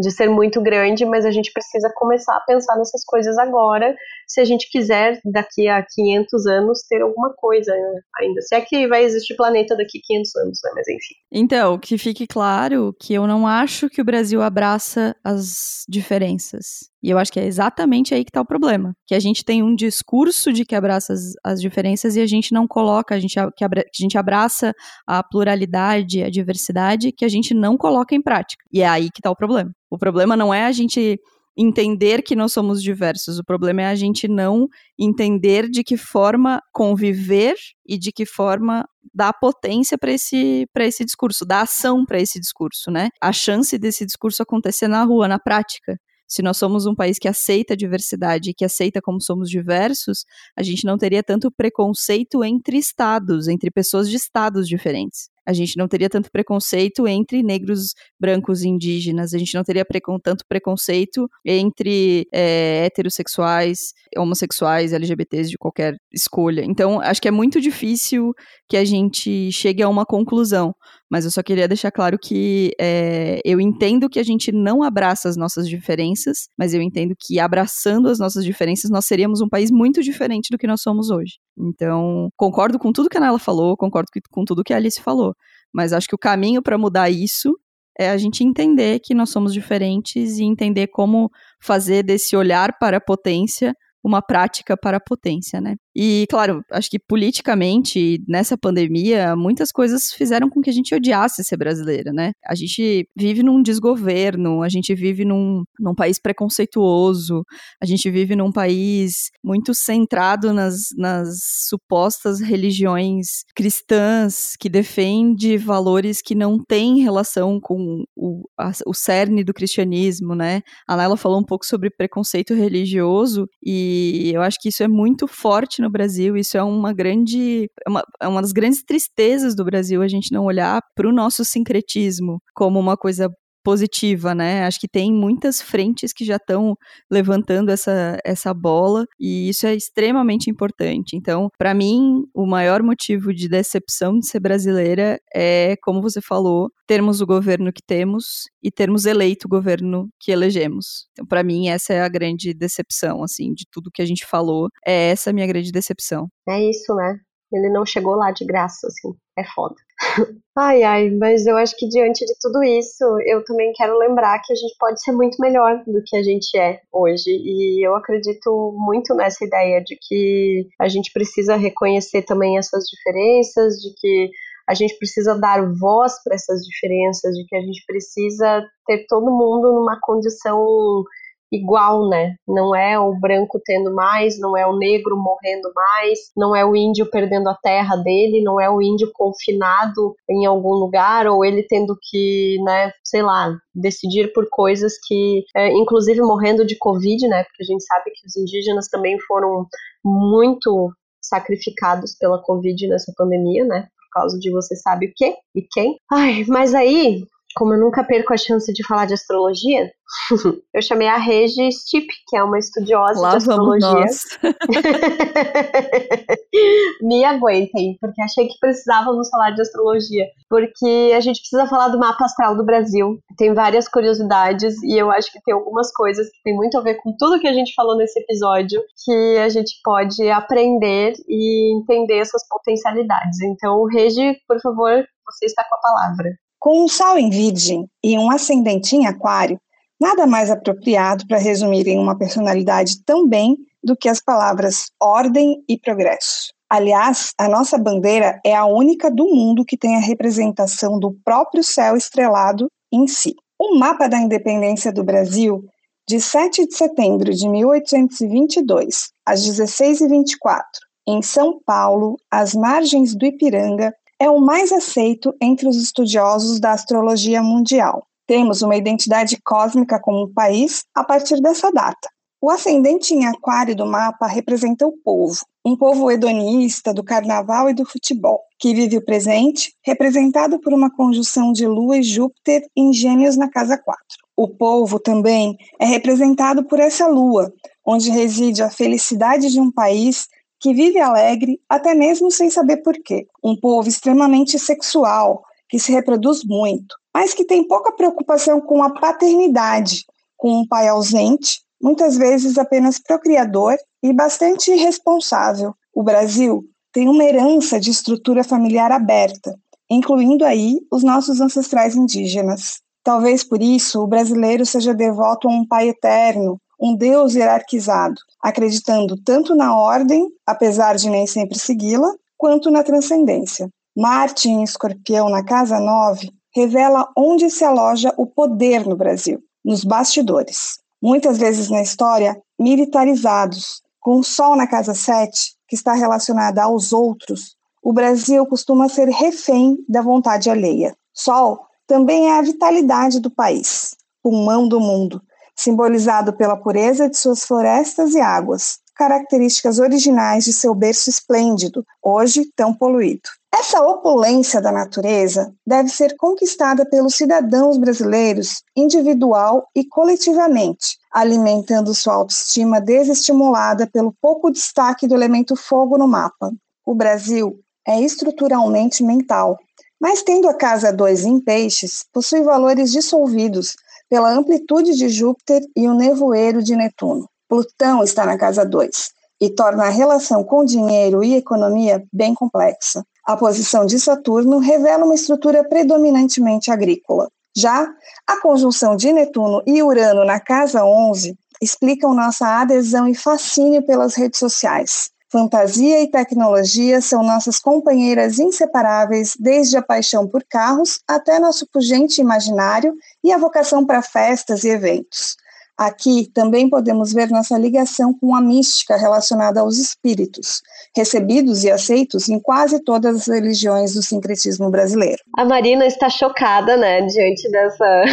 de ser muito grande, mas a gente precisa começar a pensar nessas coisas agora, se a gente quiser, daqui a 500 anos, ter alguma coisa né? ainda. Se é que vai existir planeta daqui a 500 anos, né? Mas enfim. Então, que fique claro que eu não acho que o Brasil abraça as diferenças. E eu acho que é exatamente aí que está o problema. Que a gente tem um discurso de que abraça as, as diferenças e a gente não coloca, a gente, que, abra, que a gente abraça a pluralidade, a diversidade, que a gente não coloca em prática. E é aí que está o problema. O problema não é a gente entender que nós somos diversos. O problema é a gente não entender de que forma conviver e de que forma dar potência para esse, esse discurso, dar ação para esse discurso, né? A chance desse discurso acontecer na rua, na prática. Se nós somos um país que aceita a diversidade e que aceita como somos diversos, a gente não teria tanto preconceito entre estados, entre pessoas de estados diferentes a gente não teria tanto preconceito entre negros, brancos e indígenas, a gente não teria precon tanto preconceito entre é, heterossexuais, homossexuais, LGBTs de qualquer escolha. Então, acho que é muito difícil que a gente chegue a uma conclusão. Mas eu só queria deixar claro que é, eu entendo que a gente não abraça as nossas diferenças, mas eu entendo que abraçando as nossas diferenças, nós seríamos um país muito diferente do que nós somos hoje. Então, concordo com tudo que a Nela falou, concordo com tudo que a Alice falou, mas acho que o caminho para mudar isso é a gente entender que nós somos diferentes e entender como fazer desse olhar para a potência uma prática para a potência, né? E, claro, acho que politicamente, nessa pandemia, muitas coisas fizeram com que a gente odiasse ser brasileira, né? A gente vive num desgoverno, a gente vive num, num país preconceituoso, a gente vive num país muito centrado nas, nas supostas religiões cristãs, que defende valores que não têm relação com o, a, o cerne do cristianismo, né? A Naila falou um pouco sobre preconceito religioso, e eu acho que isso é muito forte no Brasil. Isso é uma grande, é uma, é uma das grandes tristezas do Brasil a gente não olhar para o nosso sincretismo como uma coisa positiva, né? Acho que tem muitas frentes que já estão levantando essa, essa bola e isso é extremamente importante. Então, para mim, o maior motivo de decepção de ser brasileira é, como você falou, termos o governo que temos e termos eleito o governo que elegemos. Então, para mim, essa é a grande decepção, assim, de tudo que a gente falou. É essa a minha grande decepção. É isso, né? Ele não chegou lá de graça, assim. É foda. ai, ai, mas eu acho que diante de tudo isso, eu também quero lembrar que a gente pode ser muito melhor do que a gente é hoje. E eu acredito muito nessa ideia de que a gente precisa reconhecer também essas diferenças, de que a gente precisa dar voz para essas diferenças, de que a gente precisa ter todo mundo numa condição igual, né? Não é o branco tendo mais, não é o negro morrendo mais, não é o índio perdendo a terra dele, não é o índio confinado em algum lugar ou ele tendo que, né, sei lá, decidir por coisas que, é, inclusive morrendo de covid, né? Porque a gente sabe que os indígenas também foram muito sacrificados pela covid nessa pandemia, né? Por causa de você sabe o quê e quem. Ai, mas aí como eu nunca perco a chance de falar de astrologia, eu chamei a Regi Stipp, que é uma estudiosa Lá de astrologia. Me aguentem, porque achei que precisávamos falar de astrologia, porque a gente precisa falar do mapa astral do Brasil. Tem várias curiosidades e eu acho que tem algumas coisas que tem muito a ver com tudo que a gente falou nesse episódio, que a gente pode aprender e entender essas potencialidades. Então, Regi, por favor, você está com a palavra. Com um Sol em Virgem e um ascendente em Aquário, nada mais apropriado para resumir em uma personalidade tão bem do que as palavras ordem e progresso. Aliás, a nossa bandeira é a única do mundo que tem a representação do próprio céu estrelado em si. O mapa da independência do Brasil, de 7 de setembro de 1822, às 16h24, em São Paulo, às margens do Ipiranga, é o mais aceito entre os estudiosos da astrologia mundial. Temos uma identidade cósmica como um país a partir dessa data. O ascendente em aquário do mapa representa o povo, um povo hedonista do carnaval e do futebol, que vive o presente, representado por uma conjunção de Lua e Júpiter em Gêmeos na casa 4. O povo também é representado por essa lua, onde reside a felicidade de um país que vive alegre até mesmo sem saber porquê. Um povo extremamente sexual, que se reproduz muito, mas que tem pouca preocupação com a paternidade, com um pai ausente, muitas vezes apenas procriador e bastante irresponsável. O Brasil tem uma herança de estrutura familiar aberta, incluindo aí os nossos ancestrais indígenas. Talvez por isso o brasileiro seja devoto a um pai eterno, um Deus hierarquizado, acreditando tanto na ordem, apesar de nem sempre segui-la, quanto na transcendência. Marte em Escorpião na casa 9 revela onde se aloja o poder no Brasil, nos bastidores. Muitas vezes na história, militarizados. Com o Sol na casa 7, que está relacionada aos outros, o Brasil costuma ser refém da vontade alheia. Sol também é a vitalidade do país, pulmão do mundo, simbolizado pela pureza de suas florestas e águas, características originais de seu berço esplêndido, hoje tão poluído. Essa opulência da natureza deve ser conquistada pelos cidadãos brasileiros, individual e coletivamente, alimentando sua autoestima desestimulada pelo pouco destaque do elemento fogo no mapa. O Brasil é estruturalmente mental, mas tendo a casa 2 em peixes, possui valores dissolvidos pela amplitude de Júpiter e o nevoeiro de Netuno. Plutão está na casa 2 e torna a relação com dinheiro e economia bem complexa. A posição de Saturno revela uma estrutura predominantemente agrícola. Já a conjunção de Netuno e Urano na casa 11 explicam nossa adesão e fascínio pelas redes sociais. Fantasia e tecnologia são nossas companheiras inseparáveis, desde a paixão por carros até nosso pungente imaginário e a vocação para festas e eventos. Aqui também podemos ver nossa ligação com a mística relacionada aos espíritos, recebidos e aceitos em quase todas as religiões do sincretismo brasileiro. A Marina está chocada, né, diante dessa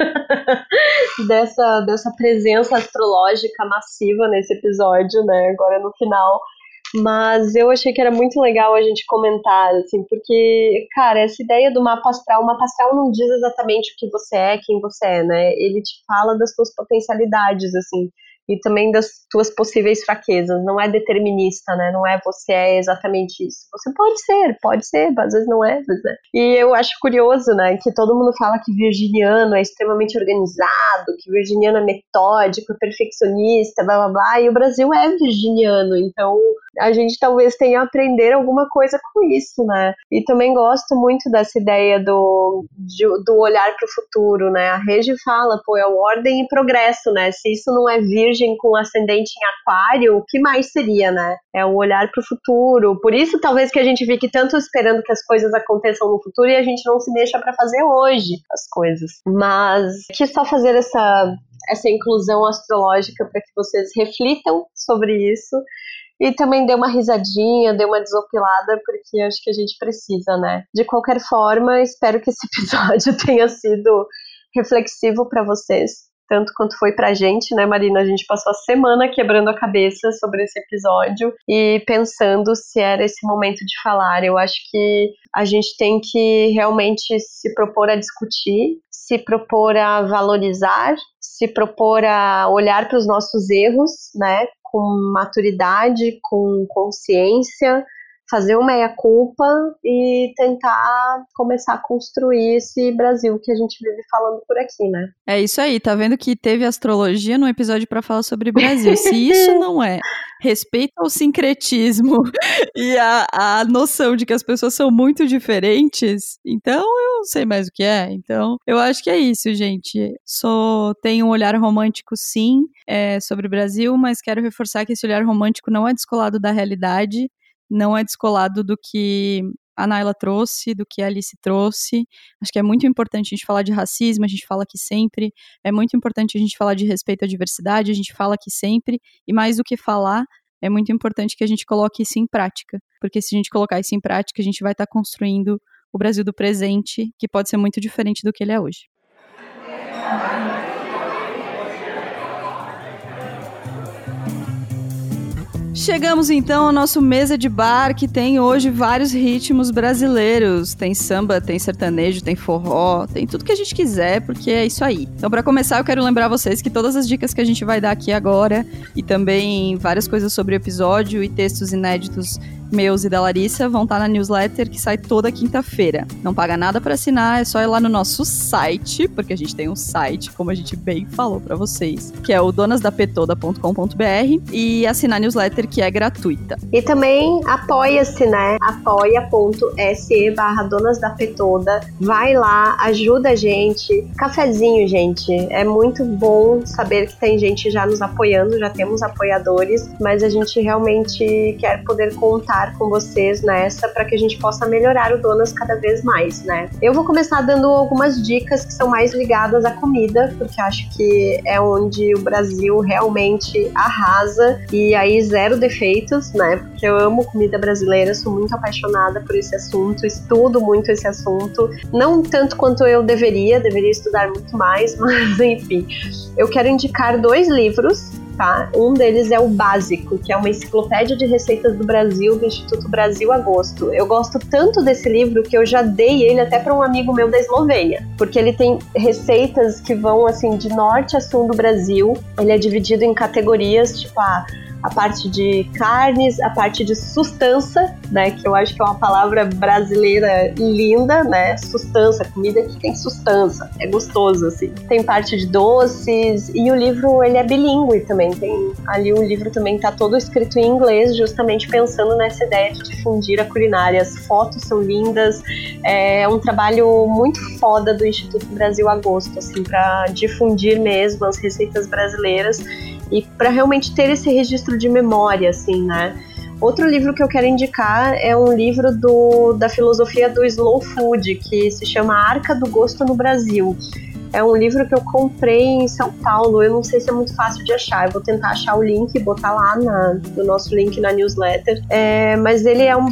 dessa, dessa presença astrológica massiva nesse episódio, né? Agora no final. Mas eu achei que era muito legal a gente comentar, assim, porque, cara, essa ideia do mapa astral, o mapa astral não diz exatamente o que você é, quem você é, né? Ele te fala das suas potencialidades, assim e também das tuas possíveis fraquezas. Não é determinista, né? Não é você é exatamente isso. Você pode ser, pode ser, às vezes não é, é. E eu acho curioso, né, que todo mundo fala que virginiano é extremamente organizado, que virginiano é metódico, perfeccionista, blá blá blá, e o Brasil é virginiano, então a gente talvez tenha a aprender alguma coisa com isso, né? E também gosto muito dessa ideia do, de, do olhar para o futuro, né? A Regi fala, pô, é ordem e progresso, né? Se isso não é virgem com ascendente em aquário, o que mais seria, né? É o olhar para o futuro. Por isso, talvez que a gente fique tanto esperando que as coisas aconteçam no futuro e a gente não se mexa para fazer hoje as coisas. Mas que só fazer essa essa inclusão astrológica para que vocês reflitam sobre isso e também dê uma risadinha, dê uma desopilada, porque acho que a gente precisa, né? De qualquer forma, espero que esse episódio tenha sido reflexivo para vocês. Tanto quanto foi pra gente, né, Marina? A gente passou a semana quebrando a cabeça sobre esse episódio e pensando se era esse momento de falar. Eu acho que a gente tem que realmente se propor a discutir, se propor a valorizar, se propor a olhar para os nossos erros, né, com maturidade, com consciência, fazer uma meia-culpa e tentar começar a construir esse Brasil que a gente vive falando por aqui, né? É isso aí, tá vendo que teve astrologia no episódio para falar sobre Brasil. Se isso não é respeito ao sincretismo e a, a noção de que as pessoas são muito diferentes, então eu não sei mais o que é. Então, eu acho que é isso, gente. Só tenho um olhar romântico, sim, é, sobre o Brasil, mas quero reforçar que esse olhar romântico não é descolado da realidade não é descolado do que a Naila trouxe, do que a Alice trouxe. Acho que é muito importante a gente falar de racismo, a gente fala aqui sempre. É muito importante a gente falar de respeito à diversidade, a gente fala aqui sempre. E mais do que falar, é muito importante que a gente coloque isso em prática. Porque se a gente colocar isso em prática, a gente vai estar tá construindo o Brasil do presente, que pode ser muito diferente do que ele é hoje. Chegamos então ao nosso mesa de bar que tem hoje vários ritmos brasileiros. Tem samba, tem sertanejo, tem forró, tem tudo que a gente quiser, porque é isso aí. Então, para começar, eu quero lembrar vocês que todas as dicas que a gente vai dar aqui agora e também várias coisas sobre o episódio e textos inéditos meus e da Larissa vão estar na newsletter que sai toda quinta-feira. Não paga nada para assinar, é só ir lá no nosso site, porque a gente tem um site, como a gente bem falou para vocês, que é o donasdapetoda.com.br e assinar a newsletter que é gratuita. E também apoia-se, né? apoia.se barra Donas da Petoda. Vai lá, ajuda a gente. Cafezinho, gente. É muito bom saber que tem gente já nos apoiando, já temos apoiadores, mas a gente realmente quer poder contar estar com vocês nessa para que a gente possa melhorar o Donas cada vez mais, né? Eu vou começar dando algumas dicas que são mais ligadas à comida, porque acho que é onde o Brasil realmente arrasa e aí zero defeitos, né? Porque eu amo comida brasileira, sou muito apaixonada por esse assunto, estudo muito esse assunto, não tanto quanto eu deveria, deveria estudar muito mais, mas enfim. Eu quero indicar dois livros tá? Um deles é o Básico, que é uma enciclopédia de receitas do Brasil do Instituto Brasil Agosto. Eu gosto tanto desse livro que eu já dei ele até para um amigo meu da Eslovênia, porque ele tem receitas que vão assim de norte a sul do Brasil. Ele é dividido em categorias, tipo ah, a parte de carnes, a parte de sustância, né, que eu acho que é uma palavra brasileira linda, né, sustância, comida que tem sustância, é gostoso assim. Tem parte de doces e o livro ele é bilíngue também, tem ali o livro também tá todo escrito em inglês, justamente pensando nessa ideia de difundir a culinária. As fotos são lindas, é um trabalho muito foda do Instituto Brasil Agosto, assim, para difundir mesmo as receitas brasileiras e para realmente ter esse registro de memória, assim, né? Outro livro que eu quero indicar é um livro do, da filosofia do slow food, que se chama Arca do Gosto no Brasil. É um livro que eu comprei em São Paulo. Eu não sei se é muito fácil de achar. Eu vou tentar achar o link e botar lá na, no nosso link na newsletter. É, mas ele é um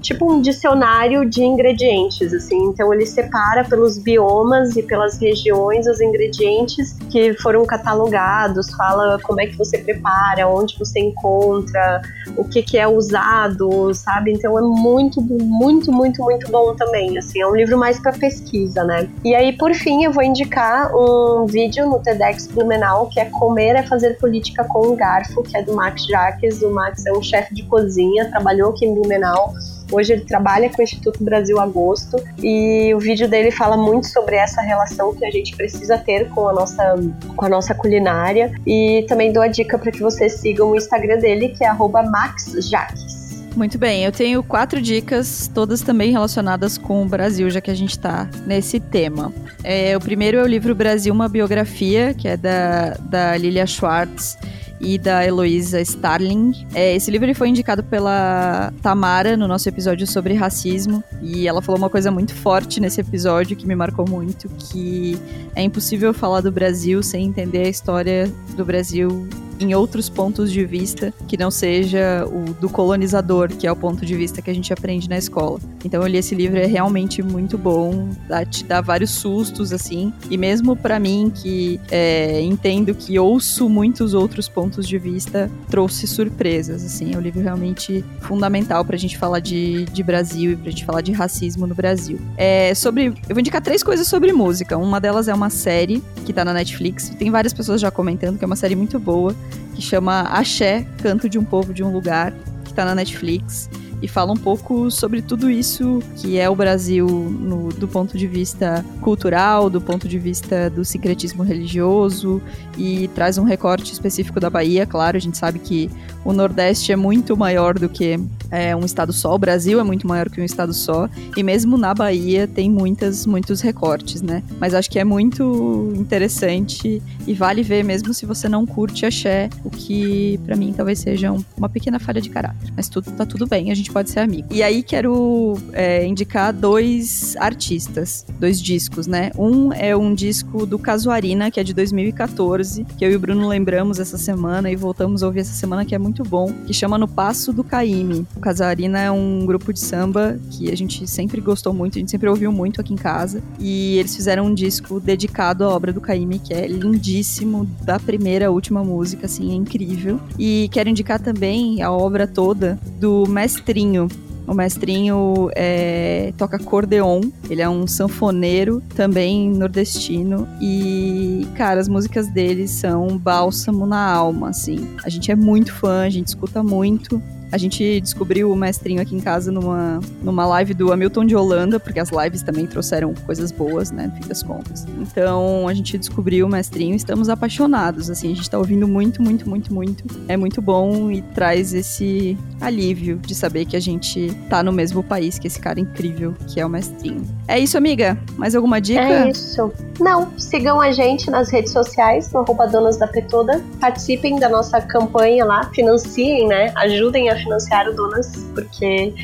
tipo um dicionário de ingredientes, assim. Então ele separa pelos biomas e pelas regiões os ingredientes que foram catalogados. Fala como é que você prepara, onde você encontra, o que, que é usado, sabe? Então é muito, muito, muito, muito bom também. Assim, é um livro mais para pesquisa, né? E aí por fim eu vou indicar um vídeo no TEDx Blumenau que é Comer é Fazer Política com um Garfo, que é do Max Jacques. O Max é um chefe de cozinha, trabalhou aqui em Blumenau. Hoje ele trabalha com o Instituto Brasil Agosto e o vídeo dele fala muito sobre essa relação que a gente precisa ter com a nossa, com a nossa culinária. E também dou a dica para que vocês sigam o Instagram dele, que é maxjaques. Muito bem, eu tenho quatro dicas, todas também relacionadas com o Brasil, já que a gente está nesse tema. É, o primeiro é o livro Brasil, uma biografia, que é da, da Lilia Schwartz e da Heloísa Starling. É, esse livro ele foi indicado pela Tamara no nosso episódio sobre racismo e ela falou uma coisa muito forte nesse episódio que me marcou muito, que é impossível falar do Brasil sem entender a história do Brasil em outros pontos de vista que não seja o do colonizador, que é o ponto de vista que a gente aprende na escola. Então eu li esse livro, é realmente muito bom, dá, te dá vários sustos, assim, e mesmo para mim, que é, entendo que ouço muitos outros pontos de vista, trouxe surpresas, assim, é um livro realmente fundamental pra gente falar de, de Brasil e pra gente falar de racismo no Brasil. É, sobre, eu vou indicar três coisas sobre música, uma delas é uma série que tá na Netflix, tem várias pessoas já comentando que é uma série muito boa, que chama Axé, Canto de um Povo de um Lugar, que tá na Netflix e fala um pouco sobre tudo isso que é o Brasil no, do ponto de vista cultural, do ponto de vista do sincretismo religioso e traz um recorte específico da Bahia. Claro, a gente sabe que o Nordeste é muito maior do que é, um estado só, o Brasil é muito maior que um estado só e mesmo na Bahia tem muitas, muitos recortes, né? Mas acho que é muito interessante e vale ver mesmo se você não curte axé, o que para mim talvez seja um, uma pequena falha de caráter. Mas tudo, tá tudo bem, a gente pode ser amigo. E aí quero é, indicar dois artistas, dois discos, né? Um é um disco do Casuarina, que é de 2014, que eu e o Bruno lembramos essa semana e voltamos a ouvir essa semana, que é muito bom, que chama No Passo do Caíme. O Casuarina é um grupo de samba que a gente sempre gostou muito, a gente sempre ouviu muito aqui em casa. E eles fizeram um disco dedicado à obra do Caíme, que é lindíssimo, da primeira à última música, assim, é incrível. E quero indicar também a obra toda do mestrinho. O mestrinho é, toca cordeon, ele é um sanfoneiro, também nordestino. E, cara, as músicas dele são bálsamo na alma, assim. A gente é muito fã, a gente escuta muito. A gente descobriu o mestrinho aqui em casa numa, numa live do Hamilton de Holanda, porque as lives também trouxeram coisas boas, né, no fim das contas. Então a gente descobriu o mestrinho estamos apaixonados, assim, a gente tá ouvindo muito, muito, muito, muito. É muito bom e traz esse alívio de saber que a gente tá no mesmo país que esse cara incrível que é o mestrinho. É isso, amiga? Mais alguma dica? É isso. Não, sigam a gente nas redes sociais, no arroba Donas da Petoda. Participem da nossa campanha lá, financiem, né? Ajudem a financiar o Donas, porque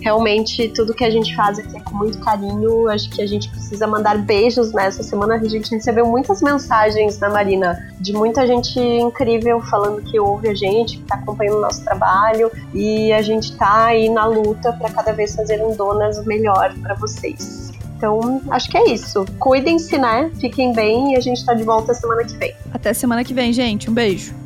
realmente tudo que a gente faz aqui é com muito carinho. Acho que a gente precisa mandar beijos nessa semana. A gente recebeu muitas mensagens da Marina de muita gente incrível falando que ouve a gente, que está acompanhando o nosso trabalho e a gente está aí na luta para cada vez fazer um Donas melhor para vocês. Então, acho que é isso. Cuidem-se, né? Fiquem bem e a gente tá de volta semana que vem. Até semana que vem, gente. Um beijo.